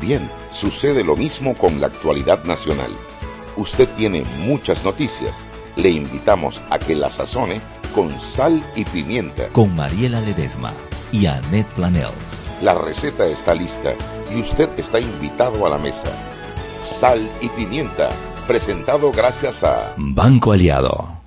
Bien, sucede lo mismo con la actualidad nacional. Usted tiene muchas noticias. Le invitamos a que la sazone con sal y pimienta. Con Mariela Ledesma y Annette Planels. La receta está lista y usted está invitado a la mesa. Sal y pimienta, presentado gracias a Banco Aliado.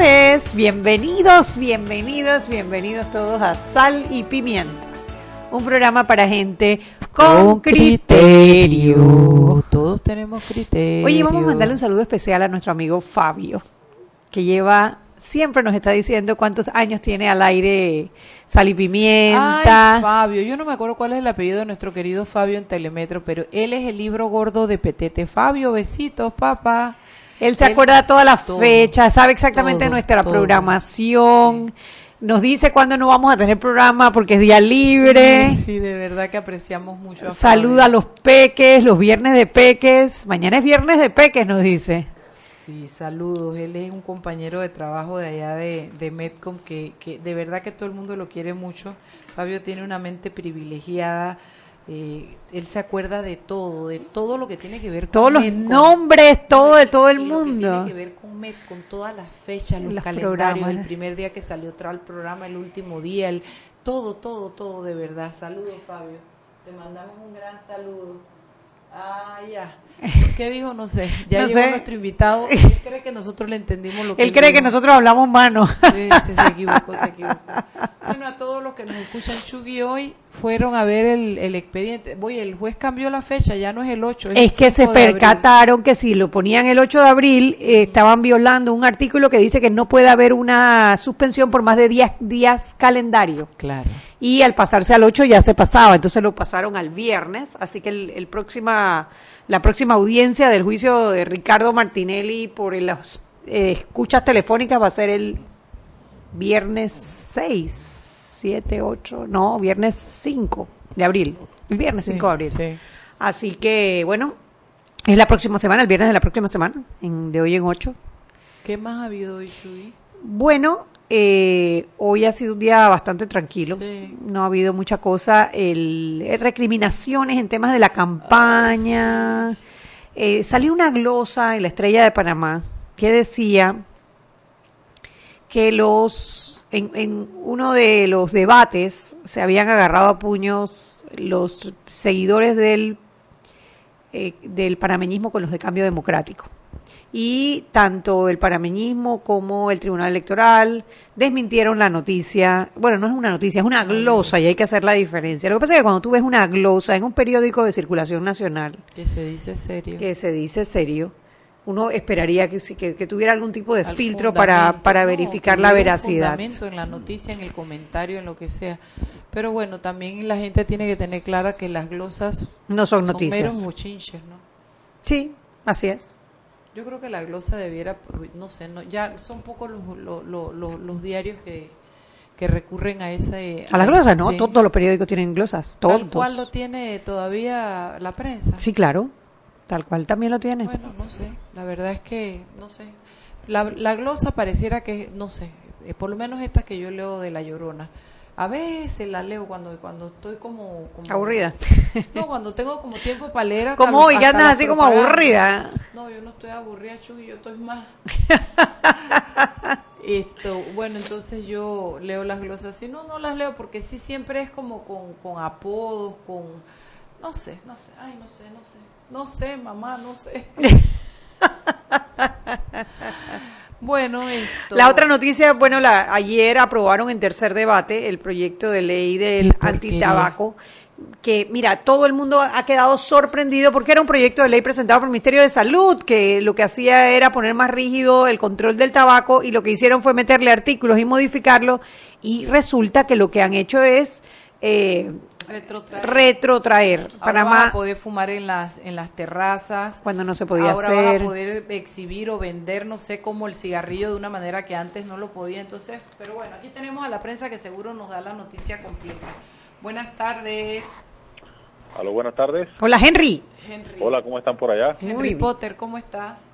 Tardes, bienvenidos, bienvenidos, bienvenidos todos a Sal y Pimienta, un programa para gente con, criterio. Todos tenemos criterio. Oye, vamos a mandarle un saludo especial a nuestro amigo Fabio, que lleva, siempre nos está diciendo cuántos años tiene al aire Sal y Pimienta. Ay, Fabio, yo no me acuerdo cuál es el apellido de nuestro querido Fabio en Telemetro, pero él es el libro gordo de Petete. Fabio, besitos, papá. Él se Él- acuerda todas las todo, fechas, sabe exactamente todo, nuestra todo. programación, nos dice cuándo no vamos a tener programa porque es día libre. Sí, sí, de verdad que apreciamos mucho a Saluda a los peques, los viernes de peques. Mañana es viernes de peques, nos dice. Sí, saludos. Él es un compañero de trabajo de allá de, de Medcom que, que de verdad que todo el mundo lo quiere mucho. Fabio tiene una mente privilegiada. Eh, él se acuerda de todo, de todo lo que tiene que ver con Todos los Medcom. nombres, todo de todo el Y lo que mundo. tiene que ver con Med, con todas las fechas, los, Los calendarios, programas. el primer día que salió otra el programa, el último día, el todo, todo, todo de verdad. Saludos, Fabio. Te mandamos un gran saludo. Ah, ya. ¿Qué dijo? No sé. Ya No llegó sé. nuestro invitado. Él cree que nosotros le entendimos lo que Él cree que nosotros hablamos mano. Sí, sí, se equivocó, se equivocó. Bueno, a los que nos escuchan, Chugui, hoy fueron a ver el, el expediente. Oye, el juez cambió la fecha, ya no es el 8. Es que se 5 de abril. percataron que si lo ponían el 8 de abril, eh, estaban violando un artículo que dice que no puede haber una suspensión por más de 10 días calendario. Claro. Y al pasarse al 8 ya se pasaba, entonces lo pasaron al viernes, así que el, el próxima, la próxima audiencia del juicio de Ricardo Martinelli por las eh, escuchas telefónicas va a ser el viernes 6, 7, 8, no, viernes 5 de abril, el viernes Sí, 5 de abril. sí. Así que, bueno, es la próxima semana, el viernes de la próxima semana, en, de hoy en 8. ¿Qué más ha habido hoy, Chuy? Bueno, eh, hoy ha sido un día bastante tranquilo. Sí. No ha habido mucha cosa. El, eh, recriminaciones en temas de la campaña. Eh, salió una glosa en la Estrella de Panamá que decía que los en, en uno de los debates se habían agarrado a puños los seguidores del eh, del panameñismo con los de cambio democrático. Y tanto el panameñismo como el Tribunal Electoral desmintieron la noticia. Bueno, no es una noticia, es una glosa y hay que hacer la diferencia. Lo que pasa es que cuando tú ves una glosa en un periódico de circulación nacional Que se dice serio. que se dice serio, uno esperaría que, que, que tuviera algún tipo de Al filtro para, para no, verificar que la veracidad. fundamento en la noticia, en el comentario, en lo que sea. Pero bueno, también la gente tiene que tener clara que las glosas No son son noticias. meros mochinches, ¿no? Sí, así es. Yo creo que la glosa debiera, no sé, no, ya son pocos los, los, los, los- diarios que, que recurren a ese... A las glosas, ¿no? Todos los periódicos tienen glosas. Todos. Tal cual lo tiene todavía la prensa. Sí, claro. Tal cual también lo tiene. Bueno, no sé, la verdad es que, no sé, la, la glosa pareciera que, no sé, eh, por lo menos estas que yo leo de La Llorona, a veces la leo cuando, cuando estoy como, como- Aburrida. No, cuando tengo como tiempo para leer. Como hoy, que andas así como aburrida. No, yo no estoy aburrida, Chuy, yo estoy más. Esto, bueno, entonces yo leo las glosas y no, no las leo porque sí siempre es como con, con apodos, con, no sé, no sé, ay, no sé, no sé, no sé, mamá, no sé. bueno, esto. La otra noticia, bueno, la, ayer aprobaron en tercer debate el proyecto de ley del antitabaco, que mira, todo el mundo ha quedado sorprendido porque era un proyecto de ley presentado por el Ministerio de Salud, que lo que hacía era poner más rígido el control del tabaco y lo que hicieron fue meterle artículos y modificarlo y resulta que lo que han hecho es eh, Retrotraer. retrotraer. Ahora Panamá, vas a poder fumar en las en las terrazas. cuando no se podía Ahora vas hacer. a poder exhibir o vender, no sé, como el cigarrillo de una manera que antes no lo podía. Entonces, pero bueno, aquí tenemos a la prensa que seguro nos da la noticia completa. Buenas tardes. Aló, buenas tardes. Hola, Henry. Henry, Hola, ¿cómo están por allá? Henry Muy. Potter, ¿cómo estás?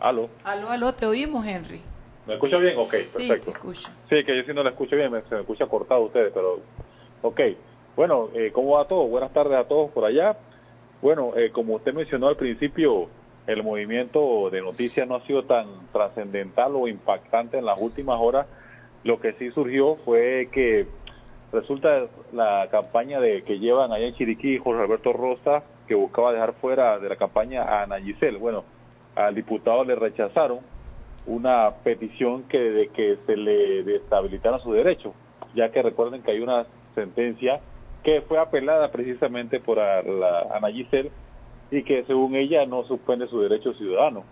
Aló. Aló, aló, te oímos, Henry. ¿Me escucha bien? Ok, Sí, te perfecto. escucho. Sí, que yo sí no la escucho bien, me- se me escucha cortado ustedes, pero... Ok, bueno, eh, ¿cómo va todo? Buenas tardes a todos por allá. Bueno, eh, como usted mencionó al principio, el movimiento de noticias no ha sido tan trascendental o impactante en las últimas horas. Lo que sí surgió fue que resulta la campaña de que llevan allá en Chiriquí Jorge Alberto Rosa, que buscaba dejar fuera de la campaña a Ana Giselle. Bueno, al diputado le rechazaron una petición que de que se le deshabilitaran sus derechos, ya que recuerden que hay una sentencia que fue apelada precisamente por a- la Ana Giselle y que según ella no suspende su derecho ciudadano.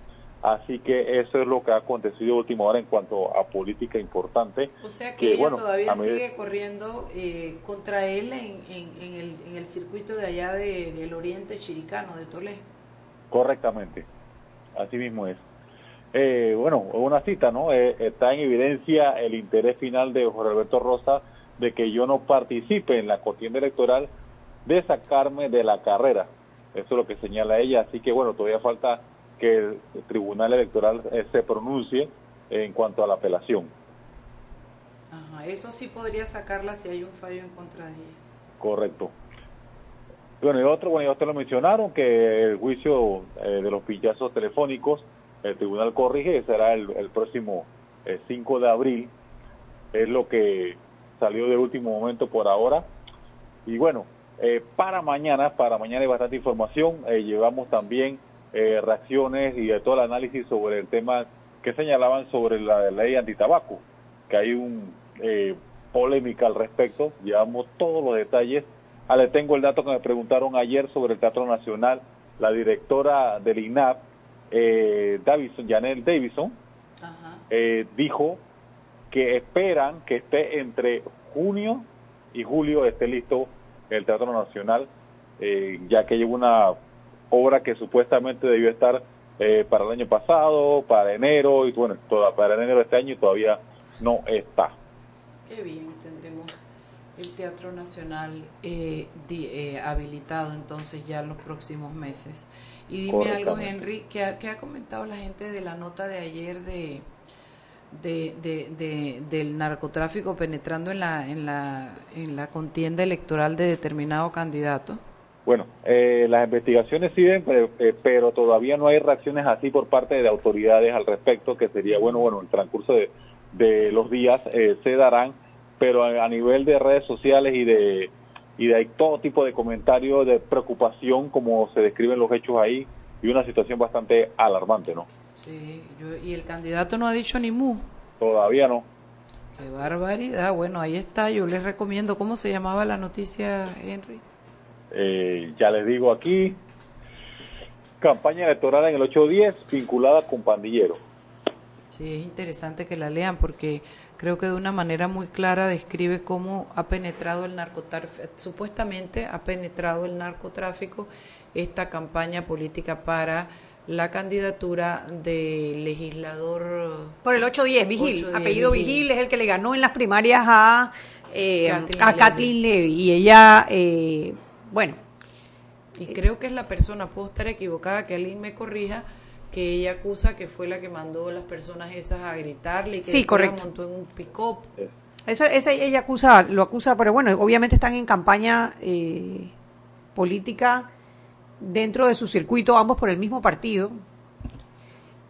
Así que eso es lo que ha acontecido a última hora en cuanto a política importante. O sea que, Que, ella bueno, todavía sigue corriendo eh, contra él en, en, en el, en el circuito de allá de- del oriente chiricano, de Tolé. Correctamente, así mismo es. Eh, bueno, una cita, ¿no? Eh, está en evidencia el interés final de Jorge Alberto Rosa de que yo no participe en la contienda electoral de sacarme de la carrera. Eso es lo que señala ella. Así que, bueno, todavía falta que el Tribunal Electoral eh, se pronuncie en cuanto a la apelación. Ajá, eso sí podría sacarla si hay un fallo en contra de ella. Correcto. Bueno, y otro, bueno, ya ustedes lo mencionaron, que el juicio eh, de los pillazos telefónicos, el tribunal corrige, será el, el próximo eh, 5 de abril, es lo que salió de último momento por ahora. Y bueno, eh, para mañana, para mañana hay bastante información, eh, llevamos también reacciones y de todo el análisis sobre el tema que señalaban sobre la ley antitabaco, que hay un polémica al respecto, llevamos todos los detalles. Ah, le tengo el dato que me preguntaron ayer sobre el Teatro Nacional, la directora del INAP, eh, Davison, Janelle Davison, Ajá. eh, dijo que esperan que esté entre junio y julio esté listo el Teatro Nacional, eh, ya que lleva una obra que supuestamente debió estar eh, para el año pasado, para enero, y bueno, toda, para enero de este año y todavía no está. Qué bien, tendremos el Teatro Nacional eh, di- eh, habilitado entonces ya en los próximos meses. Y dime algo. Henry, ¿qué ha, qué ha comentado la gente de la nota de ayer de, de, de- de- del narcotráfico penetrando en la, en, la, en la contienda electoral de determinado candidato? Bueno, eh, las investigaciones siguen, pero, eh, pero todavía no hay reacciones así por parte de autoridades al respecto, que sería bueno, bueno, en el transcurso de, de los días eh, se darán, pero a, a nivel de redes sociales y de y de todo tipo de comentarios de preocupación, como se describen los hechos ahí, y una situación bastante alarmante, ¿no? Sí, yo- y el candidato no ha dicho ni mu. Todavía no. Qué barbaridad. Bueno, ahí está. Yo les recomiendo. ¿Cómo se llamaba la noticia, Henry? Eh, ya les digo aquí, campaña electoral en el 810 vinculada con pandilleros. Sí, es interesante que la lean porque creo que de una manera muy clara describe cómo ha penetrado el narcotráfico, supuestamente ha penetrado el narcotráfico esta campaña política para la candidatura de legislador Por el 810, Vigil. 810, apellido Vigil. Vigil. es el que le ganó en las primarias a, eh, Kathleen a Levy. Kathleen Levy. Y ella, eh, bueno, y creo que es la persona, puedo estar equivocada, que alguien me corrija, que ella acusa que fue la que mandó a las personas esas a gritarle y que Sí, la montó en un pick-up. Eso, esa ella acusa, lo acusa, pero bueno, obviamente están en campaña eh, política dentro de su circuito, ambos por el mismo partido,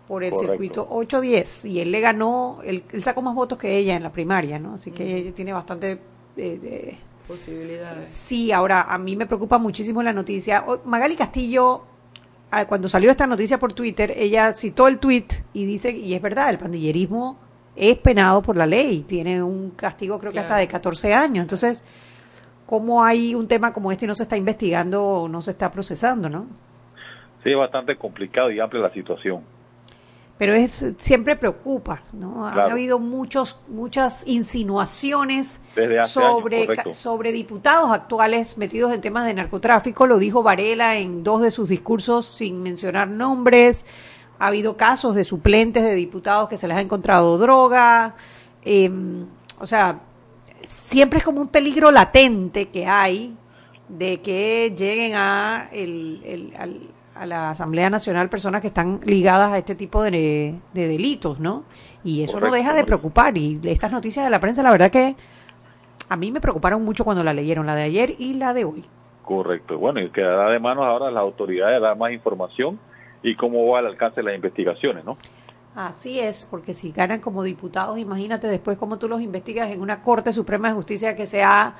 por el Correcto. circuito 8-10, y él le ganó, él, él sacó más votos que ella en la primaria, ¿no? Así que ella tiene bastante... eh, de- Posibilidades. Sí, ahora a mí me preocupa muchísimo la noticia. Magali Castillo, cuando salió esta noticia por Twitter, ella citó el tweet y dice, y es verdad, el pandillerismo es penado por la ley, tiene un castigo creo que Claro. hasta de 14 años. Entonces, ¿cómo hay un tema como este y no se está investigando o no se está procesando, no? Sí, es bastante complicado y amplia la situación. Pero es siempre preocupa, ¿no? Han Claro. habido muchos muchas insinuaciones sobre años, sobre diputados actuales metidos en temas de narcotráfico, lo dijo Varela en dos de sus discursos sin mencionar nombres. Ha habido casos de suplentes de diputados que se les ha encontrado droga. eh, o sea, siempre es como un peligro latente que hay de que lleguen a, el, el- al- a la Asamblea Nacional personas que están ligadas a este tipo de, de delitos, ¿no? Y eso no deja de preocupar. Y estas noticias de la prensa, la verdad que a mí me preocuparon mucho cuando la leyeron, la de ayer y la de hoy. Correcto. Bueno, y quedará de manos ahora a las autoridades dar más información y cómo va el alcance de las investigaciones, ¿no? Así es, porque si ganan como diputados, imagínate después cómo tú los investigas en una Corte Suprema de Justicia que se ha,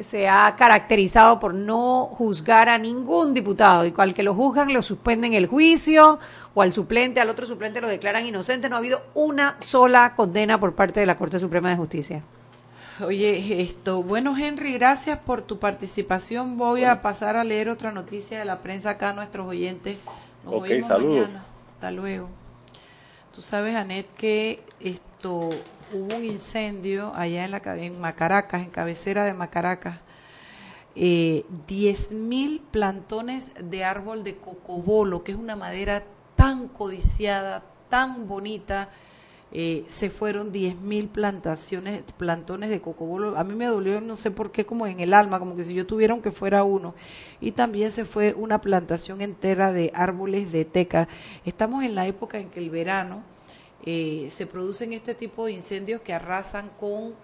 se ha caracterizado por no juzgar a ningún diputado y cual que lo juzgan lo suspenden el juicio o al suplente, al otro suplente lo declaran inocente. No ha habido una sola condena por parte de la Corte Suprema de Justicia. Oye, esto, bueno Henry, gracias por tu participación. Voy a pasar a leer otra noticia de la prensa acá a nuestros oyentes. Nos Ok, oímos saludos. mañana. Hasta luego. Tú sabes, Anet, que esto hubo un incendio allá en la en Macaracas, en cabecera de Macaracas. Eh, 10.000 plantones de árbol de cocobolo, que es una madera tan codiciada, tan bonita. Eh, se fueron 10.000 plantaciones, plantones de cocobolo. A mí me dolió, no sé por qué, como en el alma, como que si yo tuviera que fuera uno. Y también se fue una plantación entera de árboles de teca. Estamos en la época en que el verano eh, se producen este tipo de incendios que arrasan con,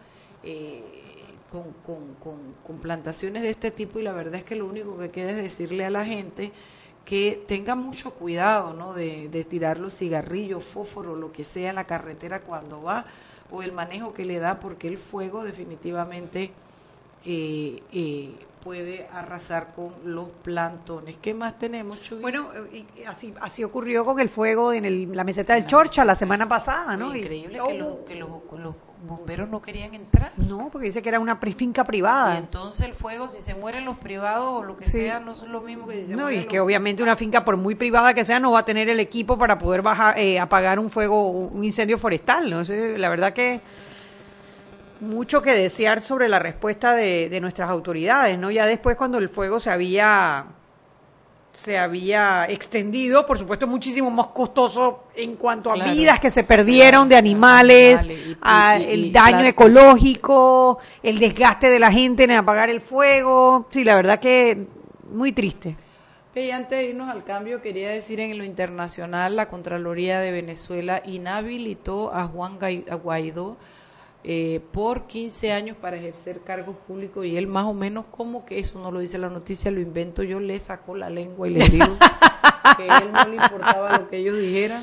eh, con, con- con- plantaciones de este tipo y la verdad es que lo único que queda es decirle a la gente que tenga mucho cuidado ¿no? de, de tirar los cigarrillos, fósforo, lo que sea en la carretera cuando va o el manejo que le da porque el fuego definitivamente eh, eh, puede arrasar con los plantones. ¿Qué más tenemos, Chuy? Bueno, y así, así ocurrió con el fuego en el- la meseta del Chorcha la semana pasada, ¿no? Fue Y- increíble Oh, que, los, que los, los bomberos no querían entrar. No, porque dice que era una finca Y privada. entonces el fuego, si se mueren los privados o lo que Sí. sea, no son lo mismo que si se No, y que los- obviamente una finca, por muy privada que sea, no va a tener el equipo para poder bajar, eh, apagar un fuego, un incendio forestal. ¿no? Ese- la verdad que mucho que desear sobre la respuesta de, de nuestras autoridades, ¿no? Ya después cuando el fuego se había se había extendido, por supuesto muchísimo más costoso en cuanto a Claro. vidas que se perdieron de animales, animales, y- a y- y- el y daño claro, ecológico, el desgaste de la gente en apagar el fuego. Sí, la verdad que muy triste. Y antes de irnos al cambio, quería decir en lo internacional, la Contraloría de Venezuela inhabilitó a Juan Guaidó eh, por 15 años para ejercer cargos públicos y él más o menos como que eso no lo dice la noticia, lo invento yo, le sacó la lengua y le digo que a él no le importaba lo que ellos dijeran,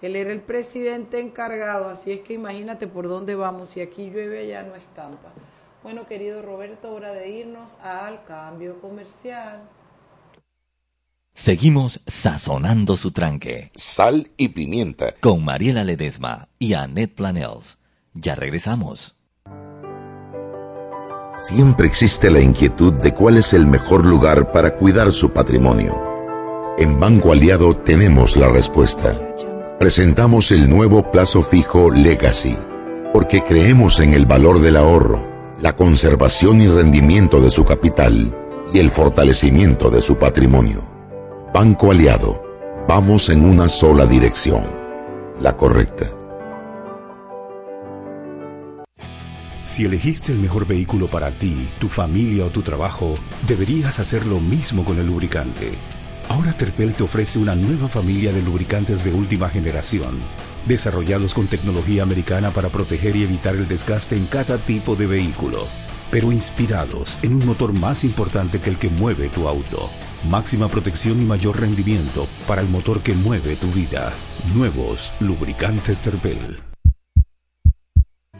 que él era el presidente encargado, así es que imagínate por dónde vamos, si aquí llueve allá no escampa. Bueno, querido Roberto, hora de irnos al cambio comercial. Seguimos sazonando su tranque Sal y pimienta. con Mariela Ledesma y Annette Planels. Ya regresamos. Siempre existe la inquietud de cuál es el mejor lugar para cuidar su patrimonio. En Banco Aliado tenemos la respuesta. Presentamos el nuevo plazo fijo Legacy, porque creemos en el valor del ahorro, la conservación y rendimiento de su capital y el fortalecimiento de su patrimonio. Banco Aliado, vamos en una sola dirección, la correcta. Si elegiste el mejor vehículo para ti, tu familia o tu trabajo, deberías hacer lo mismo con el lubricante. Ahora Terpel te ofrece una nueva familia de lubricantes de última generación, desarrollados con tecnología americana para proteger y evitar el desgaste en cada tipo de vehículo, pero inspirados en un motor más importante que el que mueve tu auto. Máxima protección y mayor rendimiento para el motor que mueve tu vida. Nuevos lubricantes Terpel.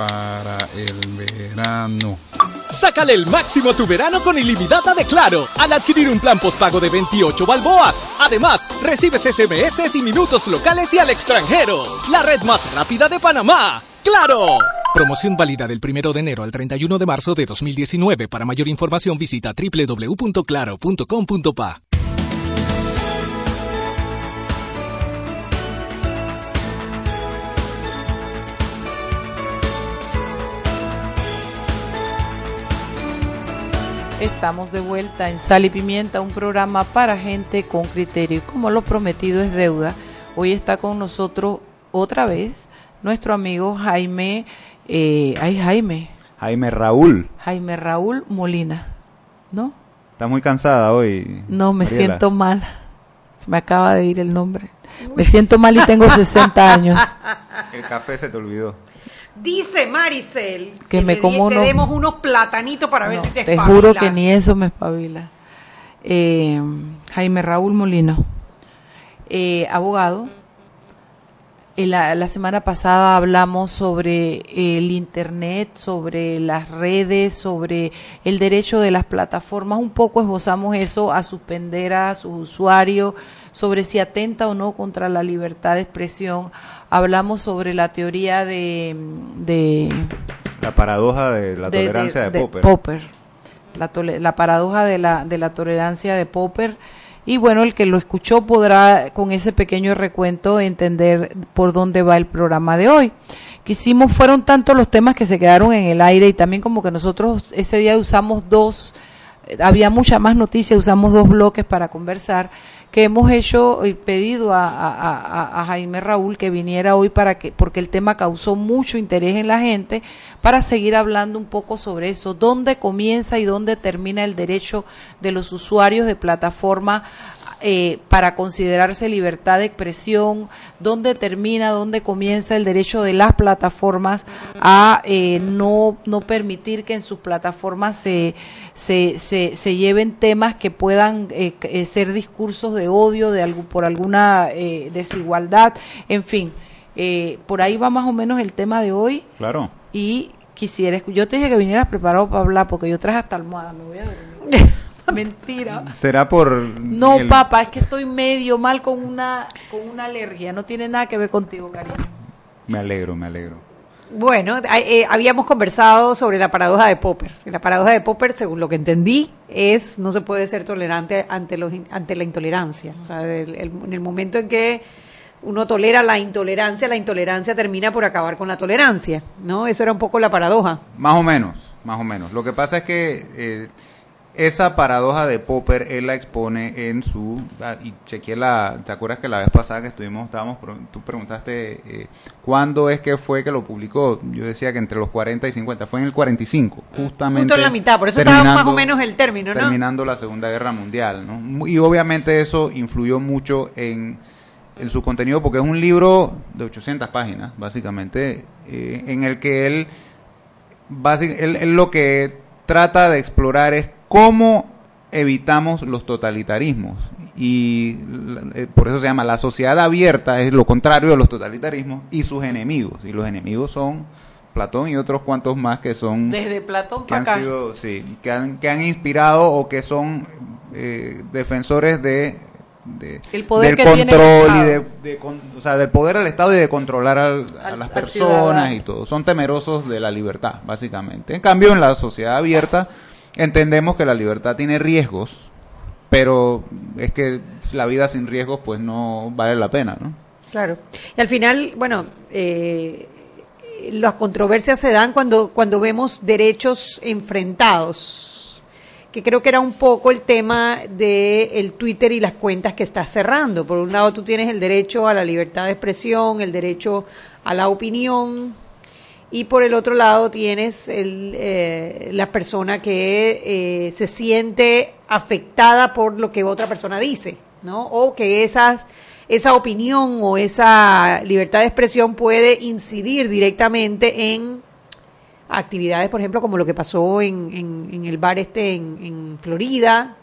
para el verano. Sácale el máximo a tu verano con ilimitada de Claro al adquirir un plan postpago de 28 balboas. Además, recibes SMS y minutos locales y al extranjero. La red más rápida de Panamá. ¡Claro! Promoción válida del 1 de enero al 31 de marzo de 2019. Para mayor información visita www.claro.com.pa. Estamos de vuelta en Sal y Pimienta, un programa para gente con criterio. Y como lo prometido es deuda, hoy está con nosotros otra vez nuestro amigo Jaime. Eh, ay, Jaime. Jaime Raúl. Jaime Raúl Molina. ¿No? ¿Estás muy cansada hoy? No, me siento mal. Se me acaba de ir el nombre. Me siento mal y tengo 60 años. El café se te olvidó. Dice Maricel que, me como te demos unos platanitos para ver si te Te juro que ni eso me espabila. Eh, Jaime Raúl Molino, eh, abogado. Eh, la, la, semana pasada hablamos sobre el Internet, sobre las redes, sobre el derecho de las plataformas. Un poco esbozamos eso a suspender a sus usuarios, sobre si atenta o no contra la libertad de expresión. Hablamos sobre la teoría de... de la paradoja de la tolerancia de, de Popper. Popper. La, la, paradoja de la, de la tolerancia de Popper. Y bueno, el que lo escuchó podrá con ese pequeño recuento entender por dónde va el programa de hoy. Quisimos, fueron tantos los temas que se quedaron en el aire y también como que nosotros ese día usamos dos, había mucha más noticias, usamos dos bloques para conversar que hemos hecho y pedido a, a, a, Jaime Raúl que viniera hoy para que porque el tema causó mucho interés en la gente para seguir hablando un poco sobre eso dónde comienza y dónde termina el derecho de los usuarios de plataforma eh, para considerarse libertad de expresión, dónde termina, dónde comienza el derecho de las plataformas a eh, no, no permitir que en sus plataformas se, se, se, se lleven temas que puedan eh, ser discursos de odio de algo, por alguna desigualdad, en fin. por ahí va más o menos el tema de hoy. Claro. Y quisiera, yo te dije que vinieras preparado para hablar porque yo traje hasta almohada, me voy a dormir. Mentira. ¿Será por...? No, papá, es que estoy medio mal con una, con una alergia. No tiene nada que ver contigo, cariño. Me alegro, me alegro. Bueno, eh, habíamos conversado sobre la paradoja de Popper. La paradoja de Popper, según lo que entendí, es no se puede ser tolerante ante, los, ante la intolerancia. O sea, el, el, en el momento en que uno tolera la intolerancia, la intolerancia termina por acabar con la tolerancia, ¿no? Eso era un poco la paradoja. Más o menos, más o menos. Lo que pasa es que... Eh, esa paradoja de Popper él la expone en su ah, y chequeé la te acuerdas que la vez pasada que estuvimos estábamos tú preguntaste eh, cuándo es que fue que lo publicó yo decía que entre los 40 y 50 fue en el 45 justamente justo en la mitad por eso estaba más o menos el término ¿no? terminando la segunda guerra mundial no y obviamente eso influyó mucho en en su contenido porque es un libro de 800 páginas básicamente eh, en el que él, él, él lo que trata de explorar es cómo evitamos los totalitarismos. Y eh, por eso se llama la sociedad abierta, es lo contrario de los totalitarismos y sus enemigos. Y los enemigos son Platón y otros cuantos más que son... Desde Platón que han Sido, sí, que han, que han inspirado o que son eh, defensores de, el poder del control y de, o sea, del poder del Estado y de controlar a las personas y todo. Son temerosos de la libertad, básicamente. En cambio, en la sociedad abierta entendemos que la libertad tiene riesgos, pero es que la vida sin riesgos pues no vale la pena, ¿no? Claro. Y al final, bueno, eh, las controversias se dan cuando, cuando vemos derechos enfrentados, que creo que era un poco el tema de el Twitter y las cuentas que está cerrando. Por un lado, tú tienes el derecho a la libertad de expresión, el derecho a la opinión, y por el otro lado tienes el, eh, la persona que eh, se siente afectada por lo que otra persona dice, ¿no? O que esas, esa opinión o esa libertad de expresión puede incidir directamente en actividades, por ejemplo, como lo que pasó en, en, el bar este en, en, Florida,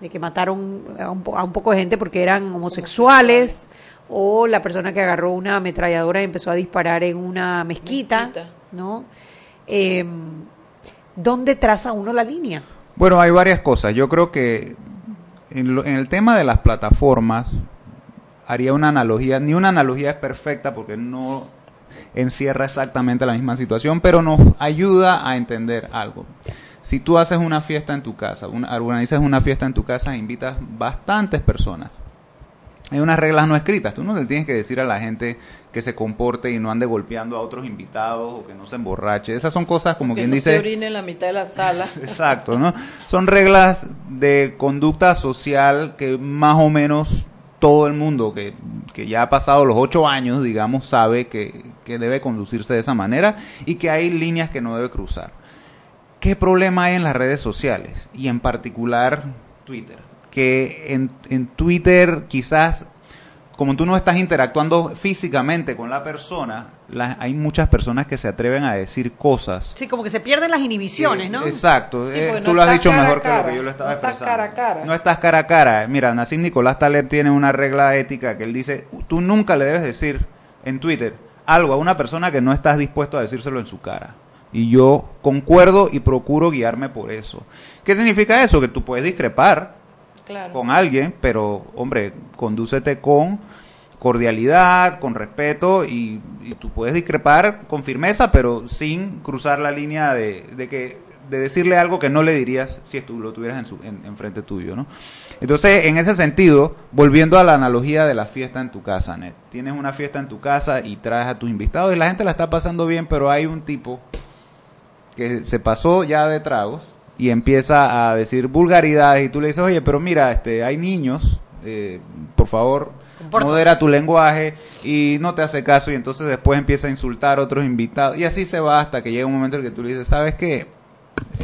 de que mataron a un, a un poco de gente porque eran homosexuales o la persona que agarró una ametralladora y empezó a disparar en una mezquita. ¿no? Eh, ¿Dónde traza uno la línea? Bueno, hay varias cosas. Yo creo que en, lo- en el tema de las plataformas haría una analogía, ni una analogía es perfecta porque no encierra exactamente la misma situación, pero nos ayuda a entender algo. Si tú haces una fiesta en tu casa, una- organizas una fiesta en tu casa e invitas bastantes personas, hay unas reglas no escritas. Tú no le tienes que decir a la gente que se comporte y no ande golpeando a otros invitados o que no se emborrache. Esas son cosas como que quien no dice... se orine en la mitad de la sala. Exacto, ¿no? Son reglas de conducta social que más o menos todo el mundo que, que ya ha pasado los ocho años, digamos, sabe que, que debe conducirse de esa manera y que hay líneas que no debe cruzar. ¿Qué problema hay en las redes sociales? Y en particular Twitter. Que en, en Twitter quizás, como tú no estás interactuando físicamente con la persona, la- hay muchas personas que se atreven a decir cosas Sí, como que se pierden las inhibiciones, ¿no? Exacto, Sí, eh, tú no lo has estás dicho cara mejor que lo que yo lo estaba no estás expresando. cara a cara. No estás cara a cara. Mira, Nassim Nicolás Taleb tiene una regla ética que él dice, tú nunca le debes decir en Twitter algo a una persona que no estás dispuesto a decírselo en su cara. Y yo concuerdo y procuro guiarme por eso. ¿Qué significa eso? Que tú puedes discrepar Con alguien, pero hombre, condúcete con cordialidad, con respeto y, y tú puedes discrepar con firmeza, pero sin cruzar la línea de, de que de decirle algo que no le dirías si tú lo tuvieras en, su, en, en frente tuyo, ¿no? Entonces, en ese sentido, volviendo a la analogía de la fiesta en tu casa, Net, tienes una fiesta en tu casa y traes a tus invitados y la gente la está pasando bien, pero hay un tipo que se pasó ya de tragos y empieza a decir vulgaridades y tú le dices, oye, pero mira, este, hay niños, eh, por favor, modera tu lenguaje y no te hace caso y entonces después empieza a insultar a otros invitados y así se va hasta que llega un momento en que tú le dices, ¿sabes qué?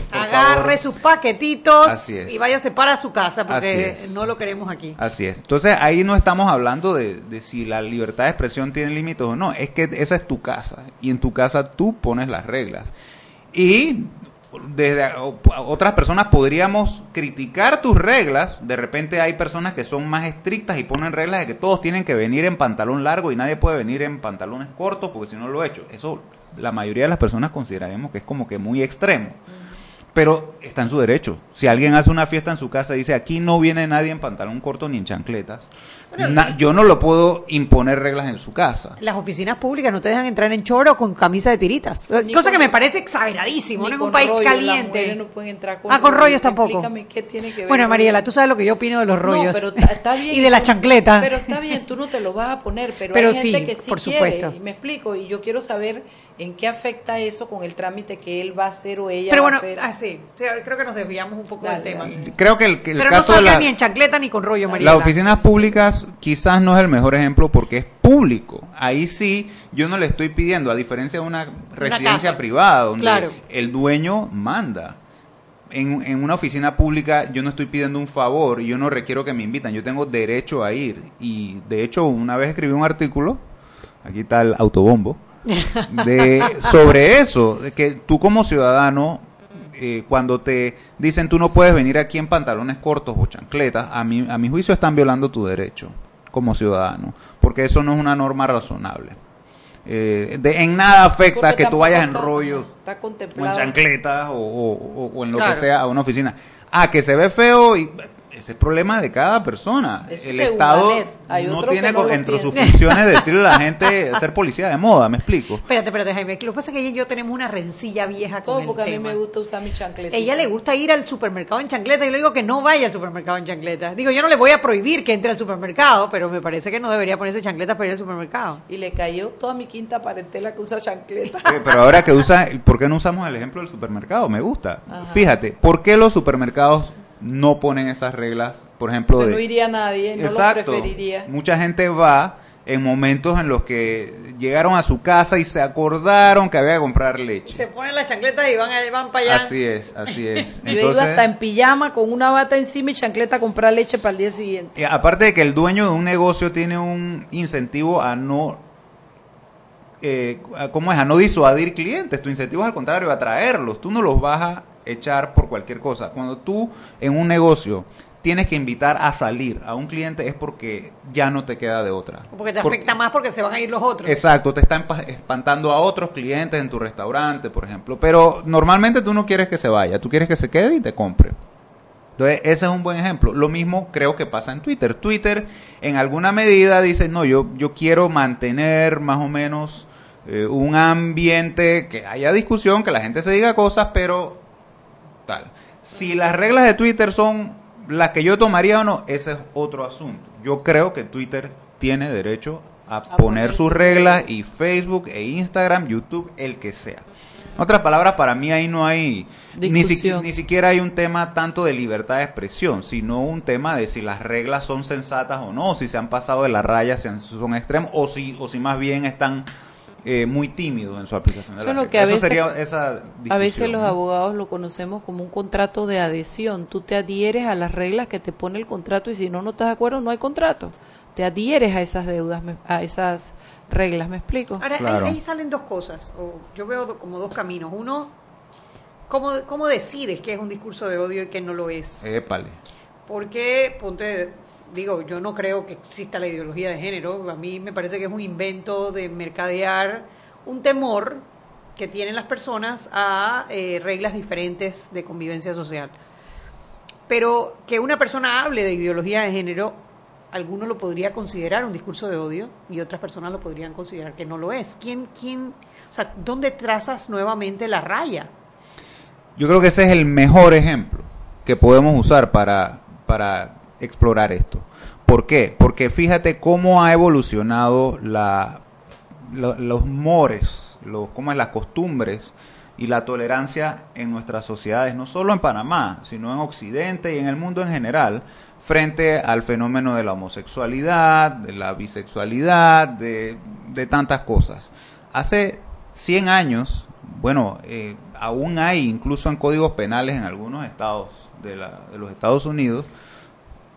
Por Agarre favor". sus paquetitos y váyase para su casa porque no lo queremos aquí. Así es. Entonces ahí no estamos hablando de, de si la libertad de expresión tiene límites o no. Es que esa es tu casa y en tu casa tú pones las reglas. Y desde otras personas podríamos criticar tus reglas. De repente hay personas que son más estrictas y ponen reglas de que todos tienen que venir en pantalón largo y nadie puede venir en pantalones cortos porque si no lo he hecho. Eso la mayoría de las personas consideraremos que es como que muy extremo. Pero está en su derecho. Si alguien hace una fiesta en su casa y dice aquí no viene nadie en pantalón corto ni en chancletas, na- yo no lo puedo imponer reglas en su casa. Las oficinas públicas no te dejan entrar en choro con camisa de tiritas. Ni Cosa que me parece exageradísimo, ¿no? En un país rollos, Las caliente. no pueden entrar con Ah, con rollos tampoco. Explícame qué tiene que ver. Bueno, Mariela, tú sabes lo que yo opino de los rollos. No, pero está bien. y de las tú- chancletas. Pero está bien, tú no te lo vas a poner, pero, Pero hay gente sí, que sí por quiere, supuesto. y me explico, y yo quiero saber en qué afecta eso con el trámite que él va a hacer o ella Pero va bueno, a hacer. ah, sí, sí, creo que nos desviamos un poco Dale, del tema. dale. Creo que el, que el Pero no caso de salgas la- ni en chancleta ni con rollo, Mariela. Las oficinas públicas quizás no es el mejor ejemplo porque es público. Ahí sí, yo no le estoy pidiendo, a diferencia de una residencia privada, donde Claro. el dueño manda. En, en una oficina pública yo no estoy pidiendo un favor y yo no requiero que me invitan, yo tengo derecho a ir. Y de hecho, una vez escribí un artículo, aquí está el autobombo, de, sobre eso, de que tú como ciudadano, eh, cuando te dicen tú no puedes venir aquí en pantalones cortos o chancletas, a mi, a mi juicio están violando tu derecho como ciudadano, porque eso no es una norma razonable. Eh, de, en nada afecta Porque que tú vayas en rollo Está o en chancletas o, o- o- o en lo Claro. que sea a una oficina. Ah, que se ve feo y ese es problema de cada persona. Eso el Estado. Hay no otro tiene no entre sus funciones decirle a la gente ser policía de moda, ¿me explico? Espérate, espérate, Jaime. Lo que pasa es que ella y yo tenemos una rencilla vieja con Todo el porque a mí tema. me gusta usar mi chancleta. Ella le gusta ir al supermercado en chancleta. Yo le digo que no vaya al supermercado en chancleta. Digo, yo no le voy a prohibir que entre al supermercado, pero me parece que no debería ponerse chancletas para ir al supermercado. Y le cayó toda mi quinta parentela que usa chancleta. Eh, Pero ahora que usa, ¿por qué no usamos el ejemplo del supermercado? Me gusta. Ajá. Fíjate, ¿por qué los supermercados no ponen esas reglas? Por ejemplo, de... no iría nadie, no Exacto. lo preferiría. Mucha gente va en momentos en los que llegaron a su casa y se acordaron que había que comprar leche. Se ponen las chancletas y van, a- van para allá. Así es, así es. Yo he ido hasta en pijama con una bata encima y chancleta a comprar leche para el día siguiente. Aparte de que el dueño de un negocio tiene un incentivo a no, eh, a- ¿cómo es? A no disuadir clientes. Tu incentivo es al contrario, a atraerlos. Tú no los vas a echar por cualquier cosa. Cuando tú en un negocio tienes que invitar a salir a un cliente es porque ya no te queda de otra. Porque te afecta más porque se van a ir los otros. Exacto, te está empa- espantando a otros clientes en tu restaurante, por ejemplo. Pero normalmente tú no quieres que se vaya, tú quieres que se quede y te compre. Entonces, ese es un buen ejemplo. Lo mismo creo que pasa en Twitter. Twitter, en alguna medida, dice, no, yo, yo quiero mantener más o menos eh, un ambiente que haya discusión, que la gente se diga cosas, pero tal. Si las reglas de Twitter son las que yo tomaría o no, ese es otro asunto. Yo creo que Twitter tiene derecho a, poner poner sus reglas y Facebook e Instagram, YouTube, el que sea. En otras palabras, para mí ahí no hay ni, Discusión. ni siquiera hay un tema tanto de libertad de expresión, sino un tema de si las reglas son sensatas o no, si se han pasado de la raya, si son extremos, o si, o si más bien están eh, muy tímidos en su aplicación. De Eso la es lo que a Eso veces, sería esa a veces los ¿no? abogados lo conocemos como un contrato de adhesión. Tú te adhieres a las reglas que te pone el contrato y si no, no estás de acuerdo, no hay contrato. Te adhieres a esas deudas, a esas reglas, ¿me explico? Ahora, ahí, ahí salen dos cosas, o yo veo do- como dos caminos. Uno, ¿cómo, ¿cómo decides qué es un discurso de odio y qué no lo es? Épale. Porque, ponte, digo, yo no creo que exista la ideología de género. A mí me parece que es un invento de mercadear un temor que tienen las personas a eh, reglas diferentes de convivencia social. Pero que una persona hable de ideología de género, alguno lo podría considerar un discurso de odio y otras personas lo podrían considerar que no lo es. ¿Quién, quién, o sea, dónde trazas nuevamente la raya? Yo creo que ese es el mejor ejemplo que podemos usar para, para explorar esto. ¿Por qué? Porque fíjate cómo ha evolucionado la, lo- los mores, los, cómo es las costumbres y la tolerancia en nuestras sociedades, no solo en Panamá, sino en Occidente y en el mundo en general, frente al fenómeno de la homosexualidad, de la bisexualidad, de, de tantas cosas. Hace 100 años, bueno, eh, aún hay, incluso en códigos penales en algunos estados de los Estados Unidos,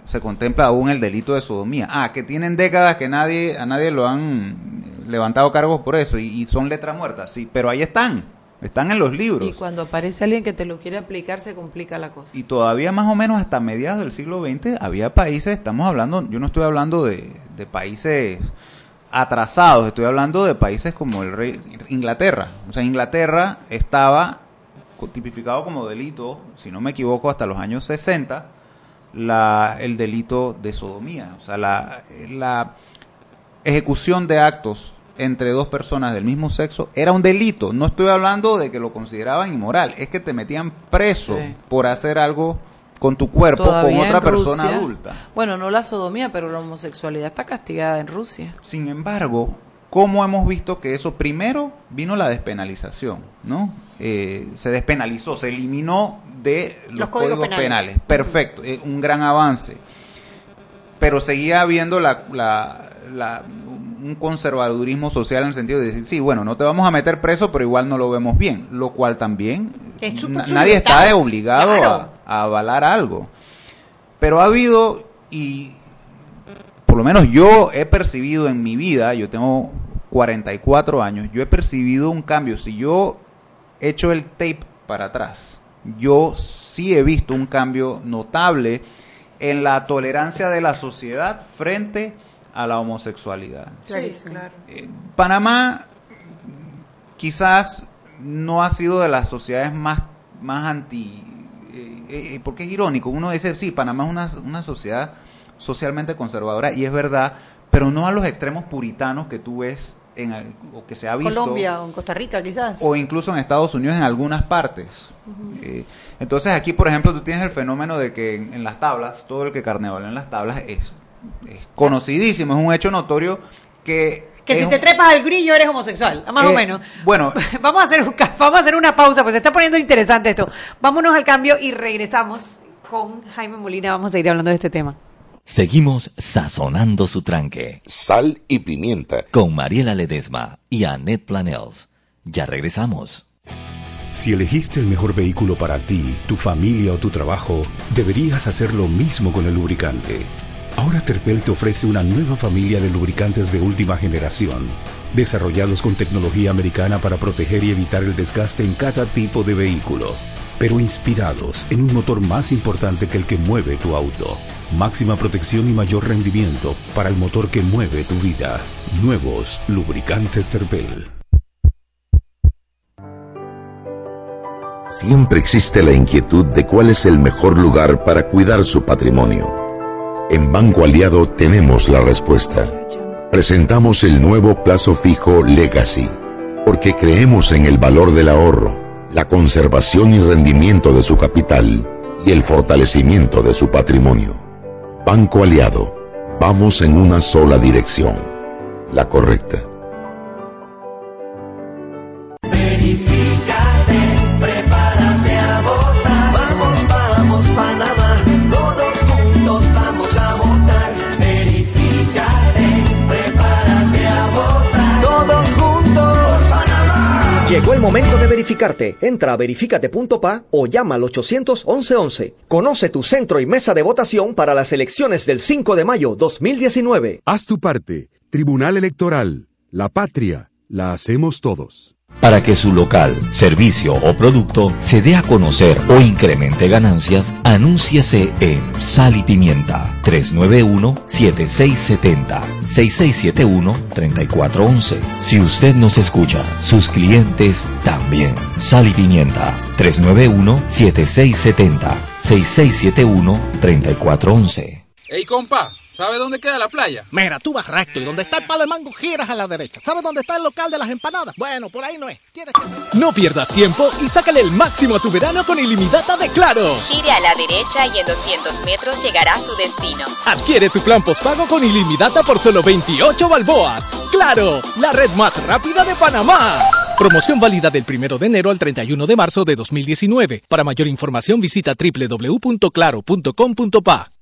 se contempla aún el delito de sodomía. Ah, que tienen décadas que nadie a nadie lo han levantado cargos por eso y, y son letra muerta, sí, pero ahí están, están en los libros. Y cuando aparece alguien que te lo quiere aplicar, se complica la cosa. Y todavía más o menos hasta mediados del siglo XX había países, estamos hablando, yo no estoy hablando de, de países atrasados, estoy hablando de países como el rey Inglaterra. O sea, Inglaterra estaba tipificado como delito, si no me equivoco, hasta los años 60, la, el delito de sodomía. O sea, la, la ejecución de actos entre dos personas del mismo sexo era un delito. No estoy hablando de que lo consideraban inmoral, es que te metían preso Sí. por hacer algo con tu cuerpo Todavía con otra persona adulta. Bueno, no la sodomía, pero la homosexualidad está castigada en Rusia. Sin embargo, ¿cómo hemos visto que eso primero vino la despenalización? ¿no? Eh, se despenalizó, se eliminó de los, Los códigos códigos, penales. penales. Perfecto, eh, un gran avance. Pero seguía habiendo la, la- la- un conservadurismo social en el sentido de decir, sí, bueno, no te vamos a meter preso, pero igual no lo vemos bien. Lo cual también Es nadie está obligado a- a avalar algo. Pero ha habido, y por lo menos yo he percibido en mi vida, yo tengo 44 años, yo he percibido un cambio. Si yo echo el tape para atrás, yo sí he visto un cambio notable en la tolerancia de la sociedad frente a la homosexualidad. Sí, claro. Panamá quizás no ha sido de las sociedades más, más anti... eh, eh, porque es irónico, uno dice, sí, Panamá es una, una sociedad socialmente conservadora y es verdad, pero no a los extremos puritanos que tú ves en, o que se ha visto Colombia o en Costa Rica, quizás. o incluso en Estados Unidos en algunas partes. Eh, entonces aquí, por ejemplo, tú tienes el fenómeno de que en, en las tablas, todo el que carnaval en las tablas es, es conocidísimo, es un hecho notorio que... Que si un- te trepas al grillo eres homosexual, más o eh, menos. Bueno, Vamos a hacer un vamos a hacer una pausa, pues se está poniendo interesante esto. Vámonos al cambio y regresamos con Jaime Molina. Vamos a seguir hablando de este tema. Seguimos sazonando su tranque. Sal y pimienta. Con Mariela Ledesma y Annette Planels. Ya regresamos. Si elegiste el mejor vehículo para ti, tu familia o tu trabajo, deberías hacer lo mismo con el lubricante. Ahora Terpel te ofrece una nueva familia de lubricantes de última generación, desarrollados con tecnología americana para proteger y evitar el desgaste en cada tipo de vehículo. pero inspirados en un motor más importante que el que mueve tu auto. Máxima protección y mayor rendimiento para el motor que mueve tu vida. Nuevos lubricantes Terpel. Siempre existe la inquietud de cuál es el mejor lugar para cuidar su patrimonio. En Banco Aliado tenemos la respuesta. Presentamos el nuevo plazo fijo Legacy, porque creemos en el valor del ahorro, la conservación y rendimiento de su capital y el fortalecimiento de su patrimonio. Banco Aliado, vamos en una sola dirección, la correcta. Momento de verificarte. Entra a verificate.pa o llama al 811 Conoce tu centro y mesa de votación para las elecciones del 5 de mayo 2019. Haz tu parte. Tribunal Electoral. La patria. La hacemos todos. Para que su local, servicio o producto se dé a conocer o incremente ganancias, anúnciese en Sal y Pimienta 391-7670-6671-3411. Si usted nos escucha, sus clientes también. Sal y Pimienta 391-7670-6671-3411. Ey, compa, ¿sabe dónde queda la playa? Mira, tú vas recto y donde está el palo del mango giras a la derecha. ¿Sabes dónde está el local de las empanadas? Bueno, por ahí no es. Tienes que saber. No pierdas tiempo y sácale el máximo a tu verano con ilimitada de Claro. Gire a la derecha y en 200 metros llegará a su destino. Adquiere tu plan postpago con ilimitada por solo 28 balboas. Claro, la red más rápida de Panamá. Promoción válida del 1 de enero al 31 de marzo de 2019. Para mayor información visita www.claro.com.pa.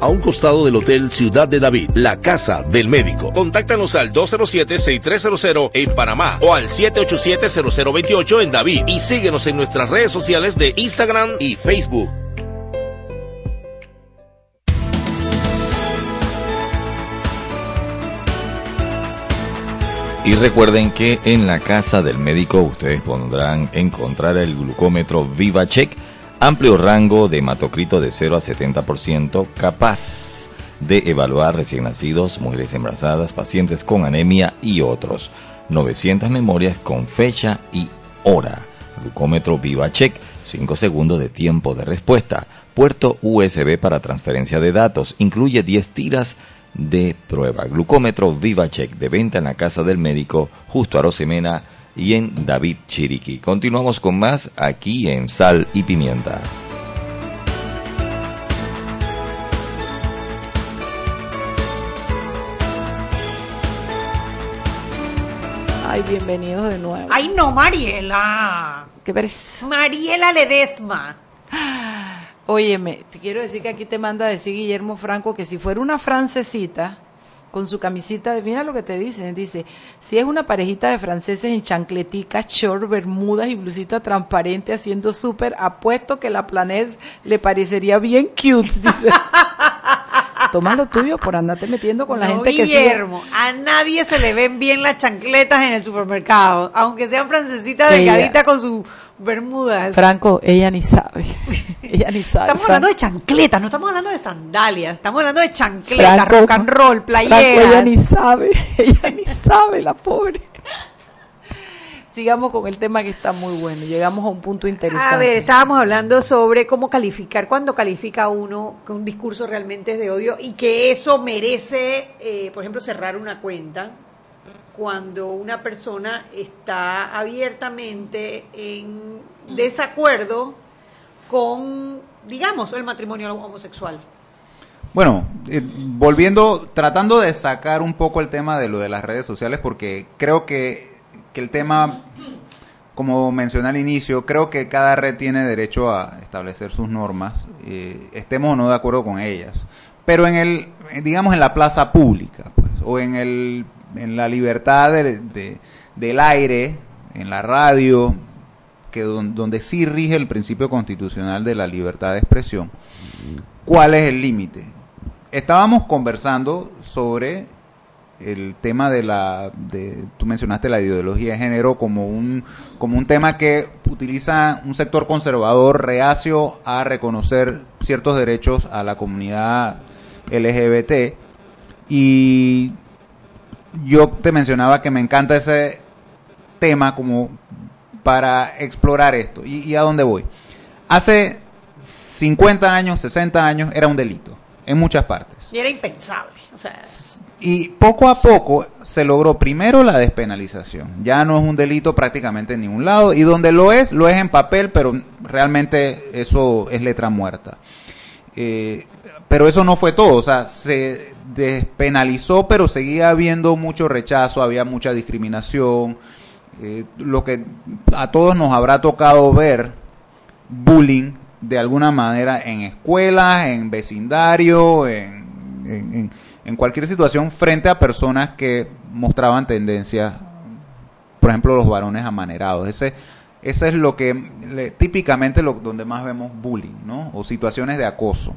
a un costado del Hotel Ciudad de David, la casa del médico. Contáctanos al 207-6300 en Panamá o al 787-0028 en David y síguenos en nuestras redes sociales de Instagram y Facebook. Y recuerden que en la casa del médico ustedes podrán encontrar el glucómetro VivaCheck, amplio rango de hematocrito de 0 a 70%, capaz de evaluar recién nacidos, mujeres embarazadas, pacientes con anemia y otros. 900 memorias con fecha y hora. Glucómetro VivaCheck, 5 segundos de tiempo de respuesta. Puerto USB para transferencia de datos. Incluye 10 tiras de prueba. Glucómetro VivaCheck de venta en la casa del médico justo a Rosemena y en David Chiriquí. Continuamos con más aquí en Sal y Pimienta. Ay, bienvenidos de nuevo. Ay, no, Mariela. ¿Qué ves? Mariela Ledesma. Óyeme, te quiero decir que aquí te manda a decir Guillermo Franco que si fuera una francesita con su camisita de, mira lo que te dicen, dice, si es una parejita de franceses en chancletica, short, bermudas y blusita transparente haciendo súper, apuesto que la planés le parecería bien cute, dice. Toma lo tuyo por andarte metiendo con la gente que sigue. Guillermo, a nadie se le ven bien las chancletas en el supermercado, aunque sean francesitas delgaditas con sus bermudas. Franco, ella ni sabe. ella ni sabe. Estamos hablando de chancletas, no estamos hablando de sandalias, estamos hablando de chancletas, Franco- rock and roll, Franco, ella playeras. ni sabe, ella ni sabe, la pobre. Sigamos con el tema que está muy bueno. Llegamos a un punto interesante. A ver, estábamos hablando sobre cómo calificar, cuando califica uno que un discurso realmente es de odio y que eso merece, eh, por ejemplo, cerrar una cuenta cuando una persona está abiertamente en desacuerdo con, digamos, el matrimonio homosexual. Bueno, eh, volviendo, tratando de sacar un poco el tema de lo de las redes sociales, porque creo que, que el tema como mencioné al inicio, creo que cada red tiene derecho a establecer sus normas, eh, estemos o no de acuerdo con ellas. Pero en el, digamos, en la plaza pública, pues, o en el, en la libertad de- de- del aire, en la radio, que don- donde sí rige el principio constitucional de la libertad de expresión, ¿cuál es el límite? Estábamos conversando sobre el tema de la de, tú mencionaste la ideología de género como un como un tema que utiliza un sector conservador reacio a reconocer ciertos derechos a la comunidad LGBT y yo te mencionaba que me encanta ese tema como para explorar esto y, y a dónde voy hace 50 años 60 años era un delito en muchas partes Y era impensable. O sea, y poco a poco se logró primero la despenalización. Ya no es un delito prácticamente en ningún lado. Y donde lo es, lo es en papel, pero realmente eso es letra muerta. Eh, pero eso no fue todo. O sea, se despenalizó, pero seguía habiendo mucho rechazo, había mucha discriminación. Eh, lo que a todos nos habrá tocado ver, bullying de alguna manera en escuelas, en vecindario, en, en- en- cualquier situación frente a personas que mostraban tendencias, por ejemplo, los varones amanerados. Ese, ese es lo que le- típicamente lo, donde más vemos bullying, ¿no? O situaciones de acoso.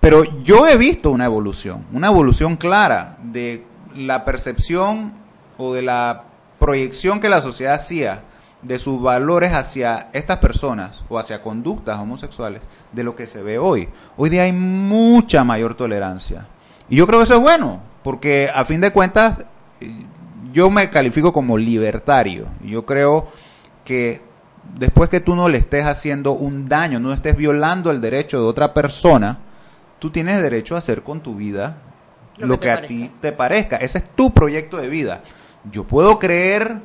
Pero yo he visto una evolución, una evolución clara de la percepción o de la proyección que la sociedad hacía de sus valores hacia estas personas o hacia conductas homosexuales de lo que se ve hoy. Hoy día hay mucha mayor tolerancia. Y yo creo que eso es bueno, porque a fin de cuentas eh, yo me califico como libertario. Yo creo que después que tú no le estés haciendo un daño, no estés violando el derecho de otra persona, tú tienes derecho a hacer con tu vida Lo lo, que a ti te parezca. Ese es tu proyecto de vida. Yo puedo creer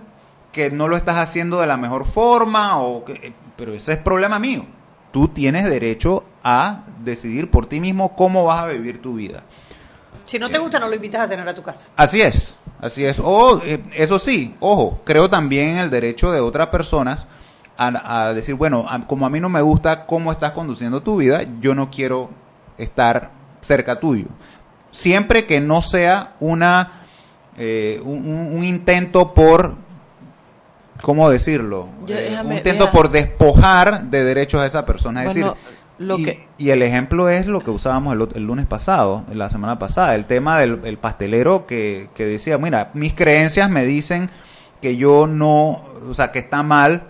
que no lo estás haciendo de la mejor forma, o que- eh, pero ese es problema mío. Tú tienes derecho a decidir por ti mismo cómo vas a vivir tu vida. si no te gusta, no lo invitas a cenar a tu casa. Así es, así es. O, eh, eso sí, ojo, creo también en el derecho de otras personas a, a decir, bueno, a- como a mí no me gusta cómo estás conduciendo tu vida, yo no quiero estar cerca tuyo. Siempre que no sea una eh, un, intento por, ¿cómo decirlo? Yo- Eh, déjame- un intento por despojar de derechos a esa persona. Es Bueno, decir, lo y, que- y el ejemplo es lo que usábamos el, el lunes pasado, la semana pasada, el tema del el pastelero que, que decía, mira, mis creencias me dicen que yo no, o sea, que está mal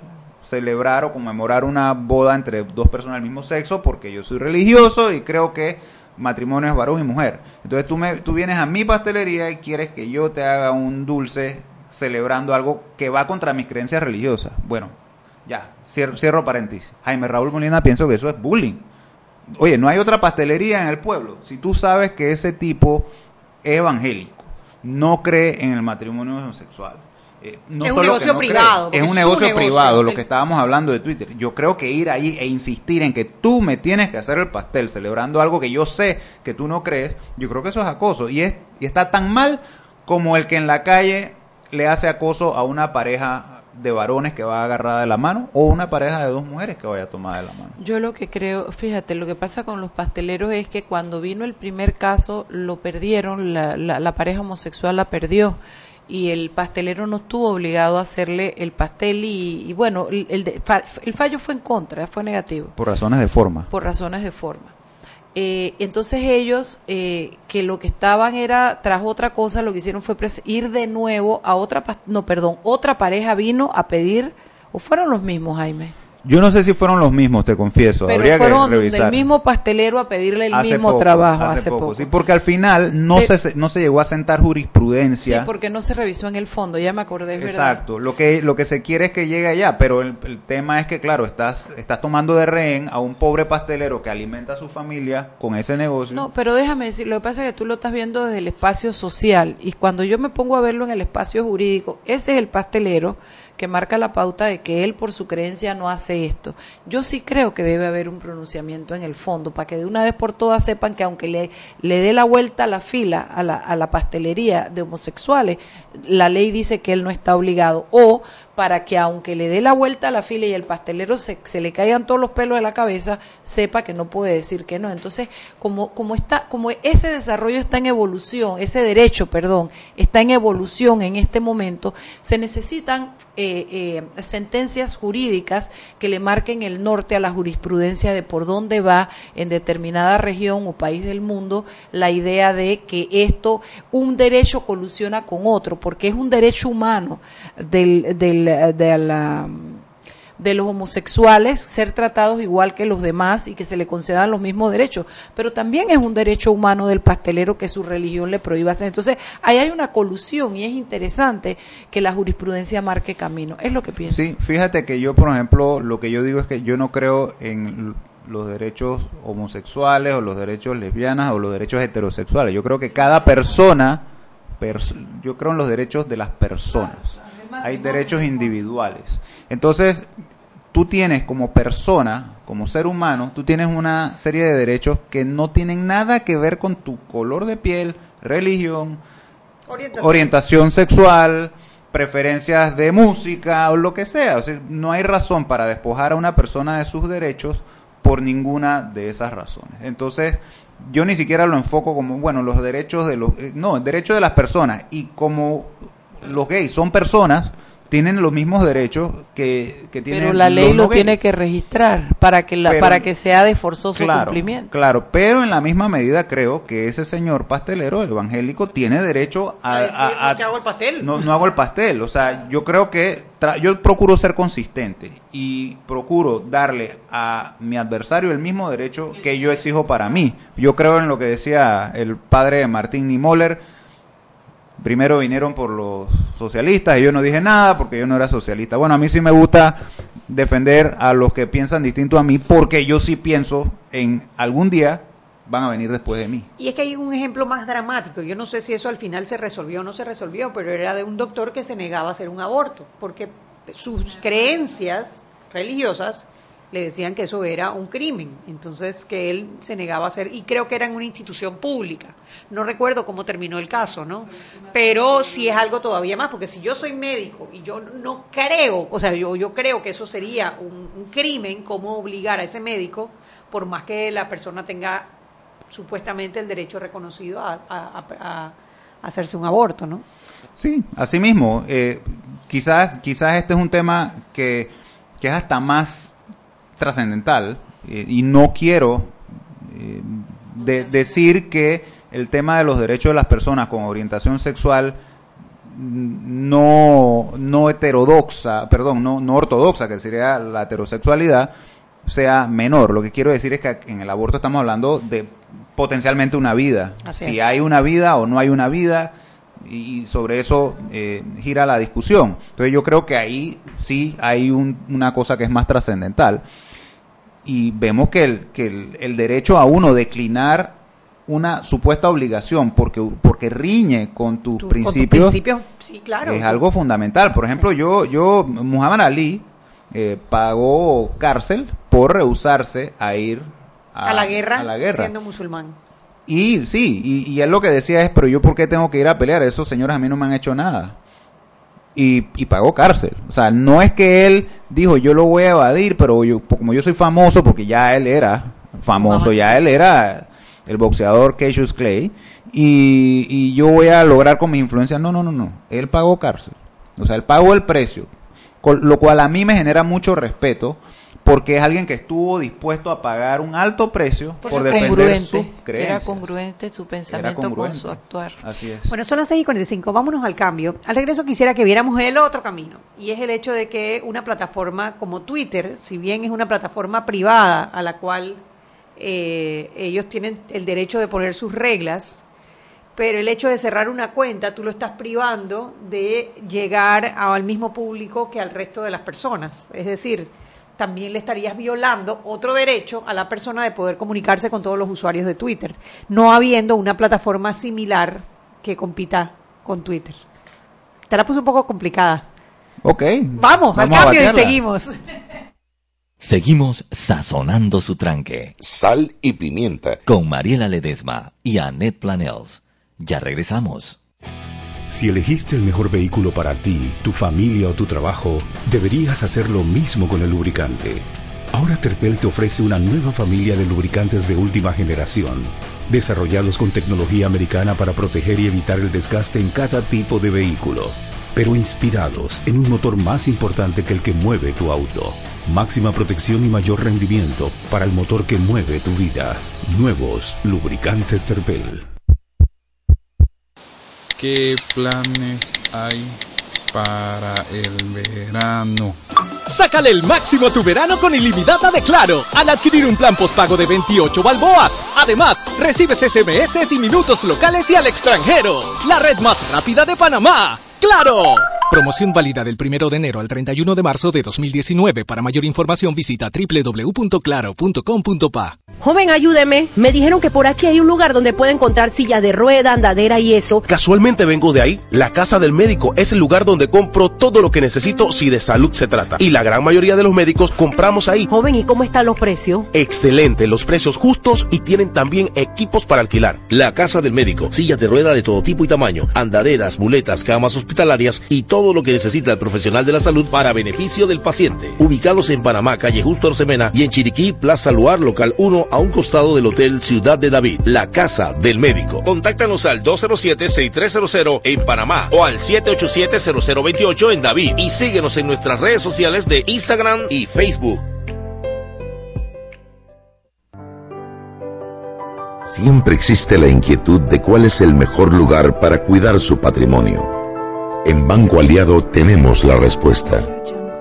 celebrar o conmemorar una boda entre dos personas del mismo sexo porque yo soy religioso y creo que matrimonio es varón y mujer. Entonces tú, me, tú vienes a mi pastelería y quieres que yo te haga un dulce celebrando algo que va contra mis creencias religiosas. Bueno, ya, cierro, cierro paréntesis. Jaime Raúl Molina pienso que eso es bullying. Oye, no hay otra pastelería en el pueblo. Si tú sabes que ese tipo es evangélico, no cree en el matrimonio homosexual. Eh, no Es un solo negocio no privado, Es un negocio, negocio. privado, lo que estábamos hablando de Twitter. Yo creo que ir ahí e insistir en que tú me tienes que hacer el pastel celebrando algo que yo sé que tú no crees, yo creo que eso es acoso. Y, es, y está tan mal como el que en la calle le hace acoso a una pareja de varones que va agarrada de la mano o una pareja de dos mujeres que vaya tomada de la mano. Yo lo que creo, fíjate, lo que pasa con los pasteleros es que cuando vino el primer caso lo perdieron, la, la, la pareja homosexual la perdió y el pastelero no estuvo obligado a hacerle el pastel y, y bueno, el, el el fallo fue en contra, fue negativo Por razones de forma. por razones de forma. Eh, entonces ellos, eh, que lo que estaban era, tras otra cosa, lo que hicieron fue ir de nuevo a otra, no, perdón, otra pareja vino a pedir, o fueron los mismos, Jaime, Yo no sé si fueron los mismos, te confieso. pero Habría fueron que donde revisar. el mismo pastelero a pedirle el Hace mismo poco, trabajo hace, poco. Sí, porque al final no, Pe- se, no se llegó a sentar Sí, jurisprudencia. porque no se revisó en el fondo, ya me acordé, es verdad. Exacto, lo que, lo que se quiere es que llegue allá, pero el, el tema es que, claro, estás, estás tomando de rehén a un pobre pastelero que alimenta a su familia con ese negocio. No, pero déjame decir, lo que pasa es que tú lo estás viendo desde el espacio social y cuando yo me pongo a verlo en el espacio jurídico, ese es el pastelero que marca la pauta de que él por su creencia no hace esto. Yo sí creo que debe haber un pronunciamiento en el fondo para que de una vez por todas sepan que aunque le, le dé la vuelta a la fila a la, a la pastelería de homosexuales, la ley dice que él no está obligado o para que aunque le dé la vuelta a la fila y el pastelero se, se le caigan todos los pelos de la cabeza, sepa que no puede decir que no. Entonces, como, como, está, como ese desarrollo está en evolución, ese derecho, perdón, está en evolución en este momento, se necesitan eh, eh, sentencias jurídicas que le marquen el norte a la jurisprudencia de por dónde va en determinada región o país del mundo la idea de que esto, un derecho colusiona con otro, porque es un derecho humano del, del, de la de los homosexuales ser tratados igual que los demás y que se le concedan los mismos derechos, pero también es un derecho humano del pastelero que su religión le prohíba hacer. Entonces, ahí hay una colusión y es interesante que la jurisprudencia marque camino. Es lo que pienso. Sí, fíjate que yo, por ejemplo, lo que yo digo es que yo no creo en los derechos homosexuales o los derechos lesbianas o los derechos heterosexuales. Yo creo que cada persona, pers yo creo en los derechos de las personas. Hay derechos individuales. Entonces, tú tienes como persona, como ser humano, tú tienes una serie de derechos que no tienen nada que ver con tu color de piel, religión, Orientación. orientación sexual, preferencias de música o lo que sea. O sea, no hay razón para despojar a una persona de sus derechos por ninguna de esas razones. Entonces, yo ni siquiera lo enfoco como, bueno, los derechos de los... eh, no, el derecho de las personas. Y como los gays son personas, tienen los mismos derechos que, que tienen Pero la ley los lo gays. tiene que registrar para que la, Pero- para que sea de forzoso Claro, cumplimiento. Claro, pero en la misma medida creo que ese señor pastelero, el evangélico, tiene derecho a... a- a- que hago el pastel. no, no hago el pastel, o sea, yo creo que tra- yo procuro ser consistente y procuro darle a mi adversario el mismo derecho que yo exijo para mí. Yo creo en lo que decía el padre de Martín Niemöller, primero vinieron por los socialistas y yo no dije nada porque yo no era socialista. Bueno, a mí sí me gusta defender a los que piensan distinto a mí porque yo sí pienso en algún día van a venir después de mí. Y es que hay un ejemplo más dramático. Yo no sé si eso al final se resolvió o no se resolvió, pero era de un doctor que se negaba a hacer un aborto, porque sus creencias religiosas le decían que eso era un crimen. Entonces, que él se negaba a hacer, y creo que era en una institución pública. No recuerdo cómo terminó el caso, ¿no? Pero sí es algo todavía más, porque si yo soy médico y yo no creo, o sea, yo, yo creo que eso sería un, crimen, cómo obligar a ese médico, por más que la persona tenga supuestamente el derecho reconocido a hacerse un aborto, ¿no? Sí, así mismo. eh, quizás, quizás este es un tema que, que es hasta más trascendental eh, y no quiero eh, de- decir que el tema de los derechos de las personas con orientación sexual no, no heterodoxa, perdón, no, no ortodoxa, que sería la heterosexualidad, sea menor. Lo que quiero decir es que en el aborto estamos hablando de potencialmente una vida. Así si es. hay una vida o no hay una vida, y sobre eso eh, gira la discusión. Entonces yo creo que ahí sí hay un- una cosa que es más trascendental y vemos que, el, que el, el derecho a uno declinar una supuesta obligación porque, porque riñe con tus principios Con tus principios, sí, claro. es algo fundamental. Por ejemplo, yo, yo Muhammad Ali eh, pagó cárcel por rehusarse a ir a, a la guerra, a la guerra. siendo musulmán. Y sí, y, y él lo que decía es, pero yo por qué tengo que ir a pelear, esos señores a mí no me han hecho nada. Y, y pagó cárcel. O sea, no es que él dijo, yo lo voy a evadir, pero yo, como yo soy famoso, porque ya él era famoso, ya él era el boxeador Cassius Clay, y, y yo voy a lograr con mis influencias. No, no, no, no. Él pagó cárcel. O sea, él pagó el precio. Con- lo cual a mí me genera mucho respeto, porque es alguien que estuvo dispuesto a pagar un alto precio por, Por defender congruente. su Era congruente su pensamiento con su actuar. Así es. Bueno, son las 6 y 45, vámonos al cambio. Al regreso quisiera que viéramos el otro camino, y es el hecho de que una plataforma como Twitter, si bien es una plataforma privada a la cual eh, ellos tienen el derecho de poner sus reglas, pero el hecho de cerrar una cuenta, tú lo estás privando de llegar al mismo público que al resto de las personas. Es decir, también le estarías violando otro derecho a la persona de poder comunicarse con todos los usuarios de Twitter, no habiendo una plataforma similar que compita con Twitter. Te la puse un poco complicada. Ok. Vamos, al Vamos a cambio y seguimos. Seguimos sazonando su tranque. Sal y pimienta. Con Mariela Ledesma y Annette Planels. Ya regresamos. Si elegiste el mejor vehículo para ti, tu familia o tu trabajo, deberías hacer lo mismo con el lubricante. Ahora Terpel te ofrece una nueva familia de lubricantes de última generación, desarrollados con tecnología americana para proteger y evitar el desgaste en cada tipo de vehículo, pero inspirados en un motor más importante que el que mueve tu auto. Máxima protección y mayor rendimiento para el motor que mueve tu vida. Nuevos lubricantes Terpel. ¿Qué planes hay para el verano? Sácale el máximo a tu verano con ilimitada de Claro al adquirir un plan postpago de 28 balboas. Además, recibes SMS y minutos locales y al extranjero. La red más rápida de Panamá. ¡Claro! Promoción válida del 1 de enero al 31 de marzo de 2019. Para mayor información visita www.claro.com.pa. Joven, ayúdeme. Me dijeron que por aquí hay un lugar donde puede encontrar sillas de rueda, andadera y eso. Casualmente vengo de ahí. La casa del médico es el lugar donde compro todo lo que necesito si de salud se trata. Y la gran mayoría de los médicos compramos ahí. Joven, ¿y cómo están los precios? Excelente, los precios justos y tienen también equipos para alquilar. La casa del médico, sillas de rueda de todo tipo y tamaño, andaderas, muletas, camas hospitalarias y todo lo que necesita el profesional de la salud para beneficio del paciente. Ubicados en Panamá, calle Justo Orsemena y en Chiriquí, Plaza Luar, local 1 a un costado del Hotel Ciudad de David, la casa del médico. Contáctanos al 207-6300 en Panamá o al 787-0028 en David y síguenos en nuestras redes sociales de Instagram y Facebook. Siempre existe la inquietud de cuál es el mejor lugar para cuidar su patrimonio. En Banco Aliado tenemos la respuesta.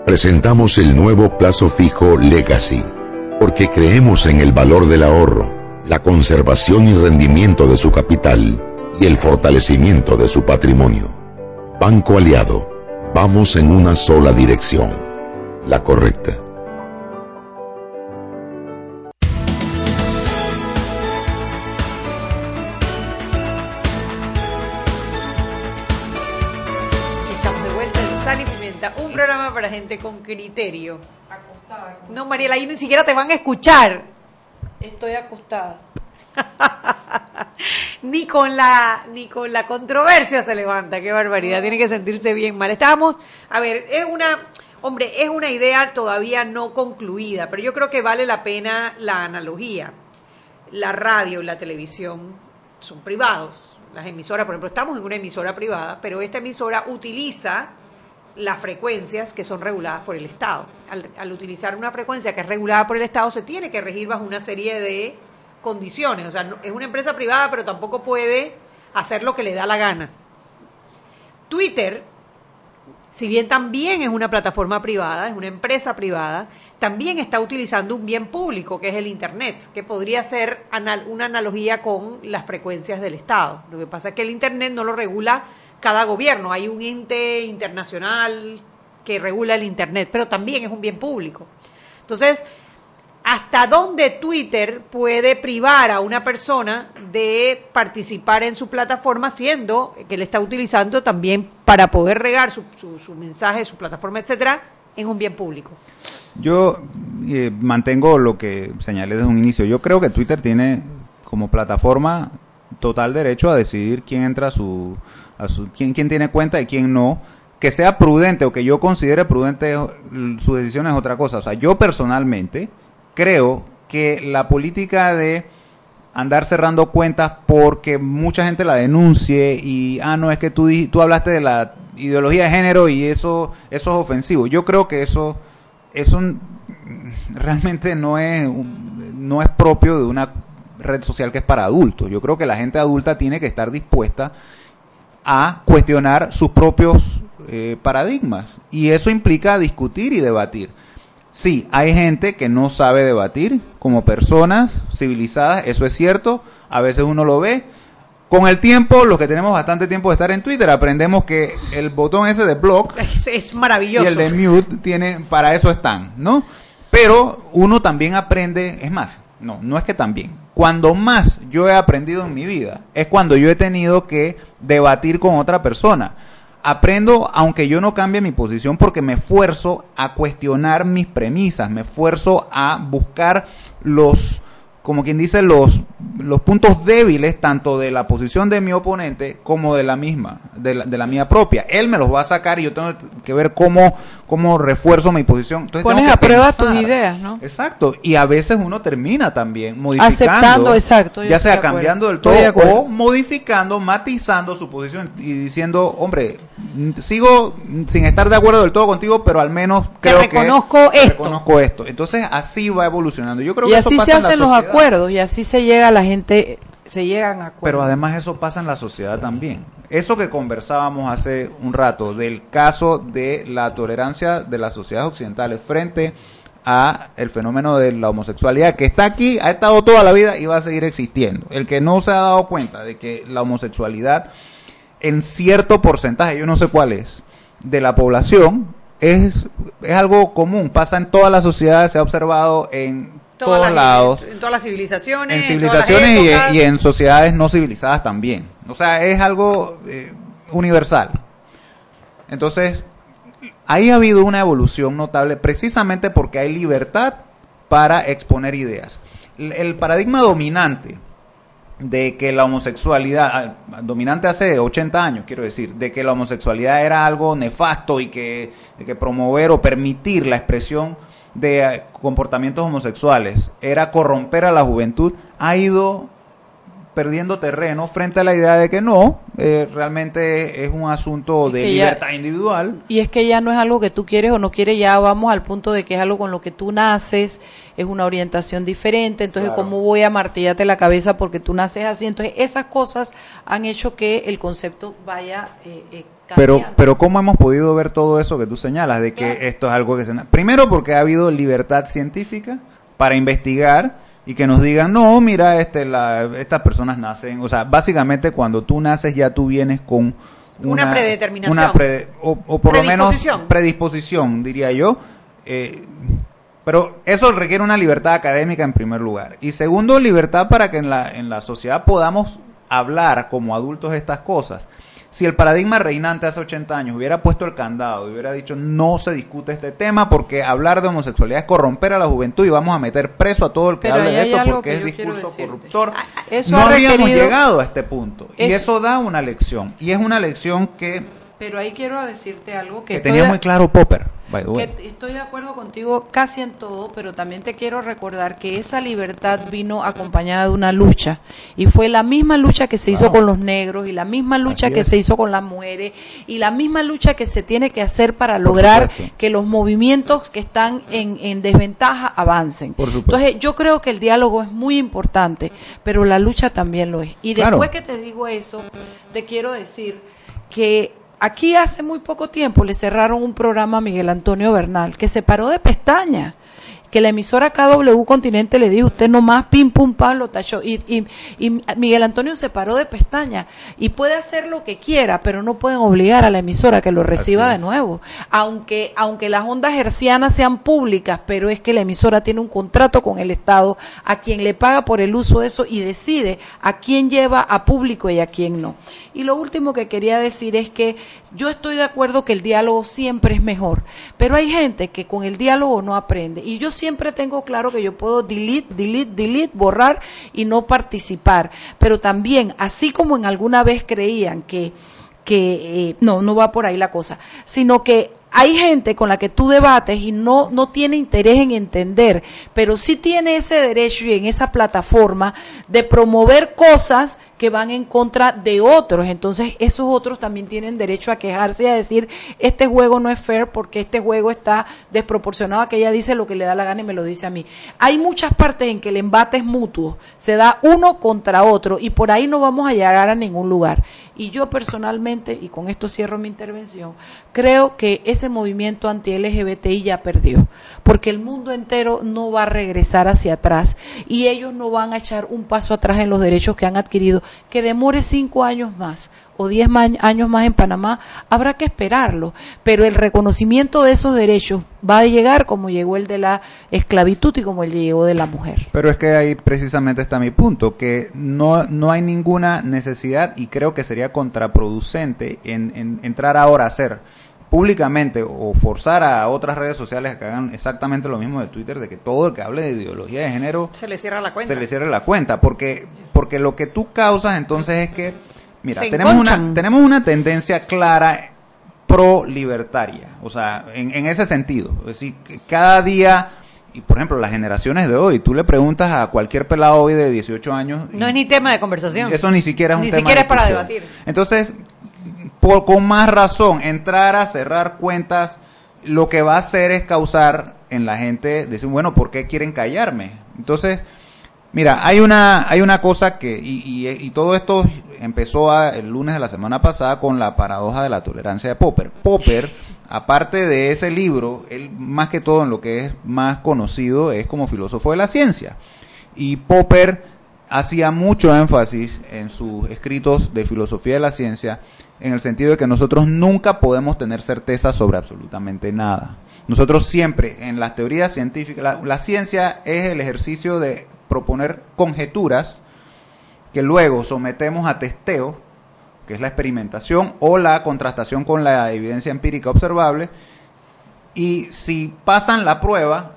Presentamos el nuevo plazo fijo Legacy, porque creemos en el valor del ahorro, la conservación y rendimiento de su capital y el fortalecimiento de su patrimonio. Banco Aliado, vamos en una sola dirección, la correcta. Gente con criterio. No, Mariela, ahí ni siquiera te van a escuchar. Estoy acostada. Ni con la ni con la controversia se levanta, qué barbaridad, tiene que sentirse bien mal. Estábamos, a ver, es una hombre, es una idea todavía no concluida, pero yo creo que vale la pena la analogía. La radio y la televisión son privados. Las emisoras, por ejemplo, estamos en una emisora privada, pero esta emisora utiliza las frecuencias que son reguladas por el Estado. Al, utilizar una frecuencia que es regulada por el Estado, se tiene que regir bajo una serie de condiciones. O sea, es una empresa privada, pero tampoco puede hacer lo que le da la gana. Twitter, si bien también es una plataforma privada, es una empresa privada, también está utilizando un bien público, que es el Internet, que podría ser una analogía con las frecuencias del Estado. Lo que pasa es que el Internet no lo regula cada gobierno, hay un ente internacional que regula el Internet, pero también es un bien público. Entonces, ¿hasta dónde Twitter puede privar a una persona de participar en su plataforma, siendo que le está utilizando también para poder regar su, su, su mensaje, su plataforma, etcétera, en un bien público? Yo eh, mantengo lo que señalé desde un inicio. Yo creo que Twitter tiene como plataforma total derecho a decidir quién entra a su, a su quién, quién tiene cuenta y quién no. Que sea prudente o que yo considere prudente eh, su decisión es otra cosa. O sea, yo personalmente creo que la política de andar cerrando cuentas porque mucha gente la denuncie y ah no es que tú tú hablaste de la ideología de género y eso eso es ofensivo. Yo creo que eso eso realmente no es no es propio de una red social que es para adultos. Yo creo que la gente adulta tiene que estar dispuesta a cuestionar sus propios eh, paradigmas y eso implica discutir y debatir. Sí, hay gente que no sabe debatir como personas civilizadas, eso es cierto, a veces uno lo ve. Con el tiempo, los que tenemos bastante tiempo de estar en Twitter, aprendemos que el botón ese de block Es, es maravilloso. y el de mute tiene, para eso están, ¿no? Pero uno también aprende, es más, no, no es que también. Cuando más yo he aprendido en mi vida es cuando yo he tenido que debatir con otra persona. Aprendo, aunque yo no cambie mi posición, porque me esfuerzo a cuestionar mis premisas, me esfuerzo a buscar los como quien dice, los, los puntos débiles tanto de la posición de mi oponente como de la misma, de la, de la mía propia. Él me los va a sacar y yo tengo que ver cómo, cómo refuerzo mi posición. Entonces Pones tengo a que prueba pensar. tus ideas, ¿no? Exacto. Y a veces uno termina también modificando. Aceptando, exacto, Ya sea de cambiando del todo de o modificando, matizando su posición y diciendo, hombre, sigo sin estar de acuerdo del todo contigo, pero al menos Te creo reconozco que esto. reconozco esto. Entonces así va evolucionando. Yo creo y que eso así pasa se en la hacen los sociedad. Acuerdos y así se llega a la gente, se llegan a acuerdos. Pero además eso pasa en la sociedad también. Eso que conversábamos hace un rato del caso de la tolerancia de las sociedades occidentales frente a el fenómeno de la homosexualidad que está aquí, ha estado toda la vida y va a seguir existiendo. El que no se ha dado cuenta de que la homosexualidad en cierto porcentaje, yo no sé cuál es, de la población es, es algo común, pasa en todas las sociedades, se ha observado en Todas todos las- lados En todas las civilizaciones. en civilizaciones y, en sociedades no civilizadas también. O sea, es algo eh, universal. Entonces, ahí ha habido una evolución notable precisamente porque hay libertad para exponer ideas. El, el paradigma dominante de que la homosexualidad, dominante hace 80 años, quiero decir, de que la homosexualidad era algo nefasto y que, de que promover o permitir la expresión de eh, comportamientos homosexuales era corromper a la juventud, ha ido perdiendo terreno frente a la idea de que no, eh, realmente es un asunto de ya- libertad individual. Y es que ya no es algo que tú quieres o no quieres, ya vamos al punto de que es algo con lo que tú naces, es una orientación diferente, entonces Claro. cómo voy a martillarte la cabeza porque tú naces así, entonces esas cosas han hecho que el concepto vaya eh, eh, Pero, pero ¿cómo hemos podido ver todo eso que tú señalas? De que esto es algo que se... Primero porque ha habido libertad científica para investigar y que nos digan, no, mira, este, la, estas personas nacen, o sea, básicamente cuando tú naces ya tú vienes con Una predeterminación. una pre- o, o por lo menos Predisposición. predisposición, diría yo. Eh, pero eso requiere una libertad académica en primer lugar. Y segundo, libertad para que en la, en la sociedad podamos hablar como adultos estas cosas. Si el paradigma reinante hace 80 años hubiera puesto el candado y hubiera dicho no se discute este tema porque hablar de homosexualidad es corromper a la juventud y vamos a meter preso a todo el que Pero hable de esto porque que es discurso corruptor. Eso no ha habíamos llegado a este punto. Y Eso- da una lección. Y es una lección que, Pero ahí quiero decirte algo que, que tenía muy claro Popper. Que estoy de acuerdo contigo casi en todo, pero también te quiero recordar que esa libertad vino acompañada de una lucha y fue la misma lucha que se hizo con los negros y la misma lucha Así que es. se hizo con las mujeres y la misma lucha que se tiene que hacer para lograr supuesto. que los movimientos que están en, en desventaja avancen. Por. Entonces yo creo que el diálogo es muy importante, pero la lucha también lo es. Y Claro. después que te digo eso, te quiero decir que aquí hace muy poco tiempo le cerraron un programa a Miguel Antonio Bernal que se paró de pestaña que la emisora KW Continente le dijo, usted nomás pim pum pam lo tachó. Y, y, y Miguel Antonio se paró de pestaña y puede hacer lo que quiera, pero no pueden obligar a la emisora que lo reciba de nuevo. Aunque, aunque las ondas hercianas sean públicas, pero es que la emisora tiene un contrato con el Estado a quien le paga por el uso de eso y decide a quién lleva a público y a quién no. Y lo último que quería decir es que yo estoy de acuerdo que el diálogo siempre es mejor, pero hay gente que con el diálogo no aprende. Y yo siempre tengo claro que yo puedo delete, delete, delete, borrar y no participar. Pero también, así como en alguna vez creían que, que eh, no, no va por ahí la cosa, sino que hay gente con la que tú debates y no, no tiene interés en entender, pero sí tiene ese derecho y en esa plataforma de promover cosas que van en contra de otros. Entonces, esos otros también tienen derecho a quejarse y a decir, este juego no es fair porque este juego está desproporcionado que ella dice lo que le da la gana y me lo dice a mí. Hay muchas partes en que el embate es mutuo, se da uno contra otro y por ahí no vamos a llegar a ningún lugar. Y yo personalmente, y con esto cierro mi intervención, creo que ese movimiento anti-LGBTI ya perdió, porque el mundo entero no va a regresar hacia atrás y ellos no van a echar un paso atrás en los derechos que han adquirido, que demore cinco años más o diez años más en Panamá, habrá que esperarlo, pero el reconocimiento de esos derechos va a llegar como llegó el de la esclavitud y como el llegó de la mujer. Pero es que ahí precisamente está mi punto, que no, no hay ninguna necesidad y creo que sería contraproducente en, en entrar ahora a hacer públicamente o forzar a otras redes sociales a que hagan exactamente lo mismo de Twitter, de que todo el que hable de ideología de género Se le cierra la cuenta. se le cierre la cuenta, porque, porque lo que tú causas entonces es que, mira, Se tenemos una, tenemos una tendencia clara pro libertaria, o sea, en, en ese sentido, es decir, que cada día, y por ejemplo, las generaciones de hoy, tú le preguntas a cualquier pelado hoy de 18 años, No es ni tema de conversación. eso ni siquiera es un Ni tema siquiera de es para debatir. Entonces, por, con más razón, entrar a cerrar cuentas, lo que va a hacer es causar en la gente, decir, bueno, ¿por qué quieren callarme? Entonces, mira, hay una, hay una cosa que, y, y- y todo esto empezó a- el lunes de la semana pasada con la paradoja de la tolerancia de Popper. Popper, aparte de ese libro, él más que todo en lo que es más conocido es como filósofo de la ciencia. Y Popper hacía mucho énfasis en sus escritos de filosofía de la ciencia en el sentido de que nosotros nunca podemos tener certeza sobre absolutamente nada. Nosotros siempre, en las teorías científicas, la, la ciencia es el ejercicio de proponer conjeturas que luego sometemos a testeo, que es la experimentación o la contrastación con la evidencia empírica observable, y si pasan la prueba,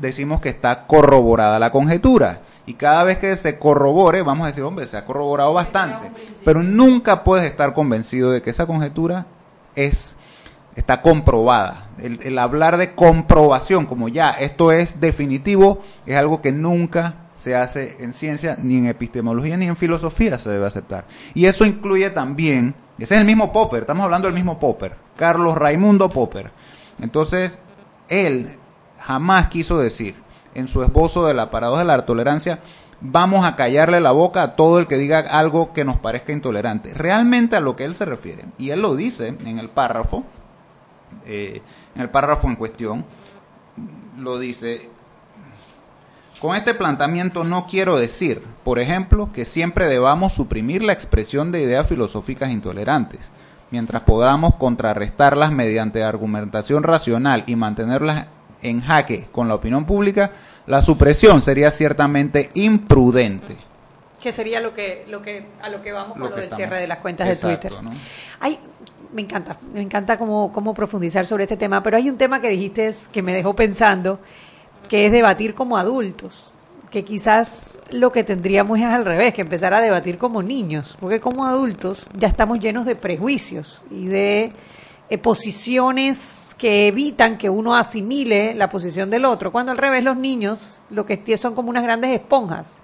decimos que está corroborada la conjetura. Y cada vez que se corrobore, vamos a decir, hombre, se ha corroborado bastante. Pero nunca puedes estar convencido de que esa conjetura es está comprobada. El, el hablar de comprobación, como ya esto es definitivo, es algo que nunca se hace en ciencia, ni en epistemología, ni en filosofía se debe aceptar. Y eso incluye también, ese es el mismo Popper, estamos hablando del mismo Popper, Carlos Raimundo Popper. Entonces, él jamás quiso decir en su esbozo de la paradoja de la tolerancia, vamos a callarle la boca a todo el que diga algo que nos parezca intolerante. Realmente a lo que él se refiere, y él lo dice en el párrafo, eh, en el párrafo en cuestión, lo dice, con este planteamiento no quiero decir, por ejemplo, que siempre debamos suprimir la expresión de ideas filosóficas intolerantes, mientras podamos contrarrestarlas mediante argumentación racional y mantenerlas en jaque con la opinión pública, la supresión sería ciertamente imprudente. Que sería lo que, lo que, a lo que vamos Lo con lo del estamos- cierre de las cuentas Exacto, de Twitter. me encanta, me encanta cómo, cómo profundizar sobre este tema, pero hay un tema que dijiste que me dejó pensando, que es debatir como adultos, que quizás lo que tendríamos es al revés, que empezar a debatir como niños, porque como adultos ya estamos llenos de prejuicios y de eh, posiciones que evitan que uno asimile la posición del otro, cuando al revés los niños lo que son como unas grandes esponjas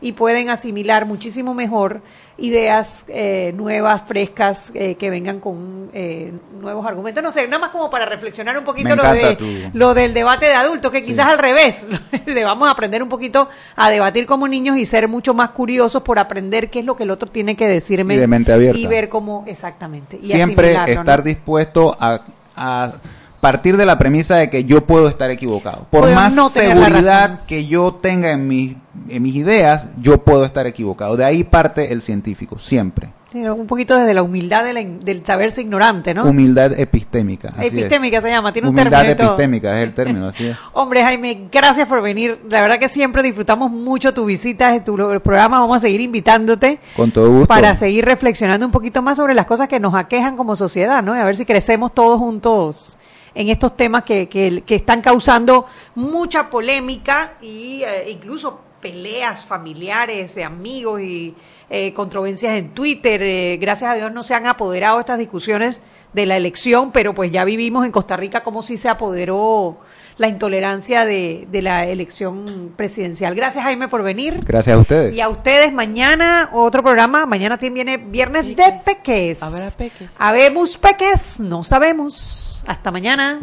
y pueden asimilar muchísimo mejor ideas eh, nuevas, frescas, eh, que vengan con eh, nuevos argumentos. No sé, nada más como para reflexionar un poquito lo, de, tu- lo del debate de adultos, que quizás al revés, le vamos a aprender un poquito a debatir como niños y ser mucho más curiosos por aprender qué es lo que el otro tiene que decirme Y de mente abierta. y ver cómo exactamente. Y Siempre estar dispuesto a, a partir de la premisa de que yo puedo estar equivocado. Por Puedo más no seguridad que yo tenga en, mis en mis ideas, yo puedo estar equivocado. De ahí parte el científico, siempre. Un poquito desde la humildad de la del saberse ignorante, ¿no? Humildad epistémica. así es. Epistémica se llama, tiene un Humildad término todo. epistémica es el término, así es. Hombre, Jaime, gracias por venir. La verdad que siempre disfrutamos mucho tu visita, tu programa. Vamos a seguir invitándote Con todo gusto. para seguir reflexionando un poquito más sobre las cosas que nos aquejan como sociedad, ¿no? Y a ver si crecemos todos juntos en estos temas que, que, están causando mucha polémica eh, incluso peleas familiares, de amigos y eh, controversias en Twitter. Eh, gracias a Dios no se han apoderado estas discusiones de la elección, pero pues ya vivimos en Costa Rica como si se apoderó la intolerancia de, de la elección presidencial. Gracias Jaime por venir. Gracias a ustedes. Y a ustedes mañana otro programa. Mañana también viene viernes de peques. Habrá peques. Habemos peques, no sabemos. Hasta mañana.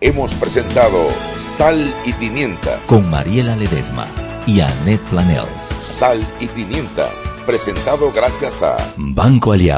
Hemos presentado Sal y Pimienta. Con Mariela Ledesma y Annette Planels. Sal y Pimienta. Presentado gracias a Banco Aliado.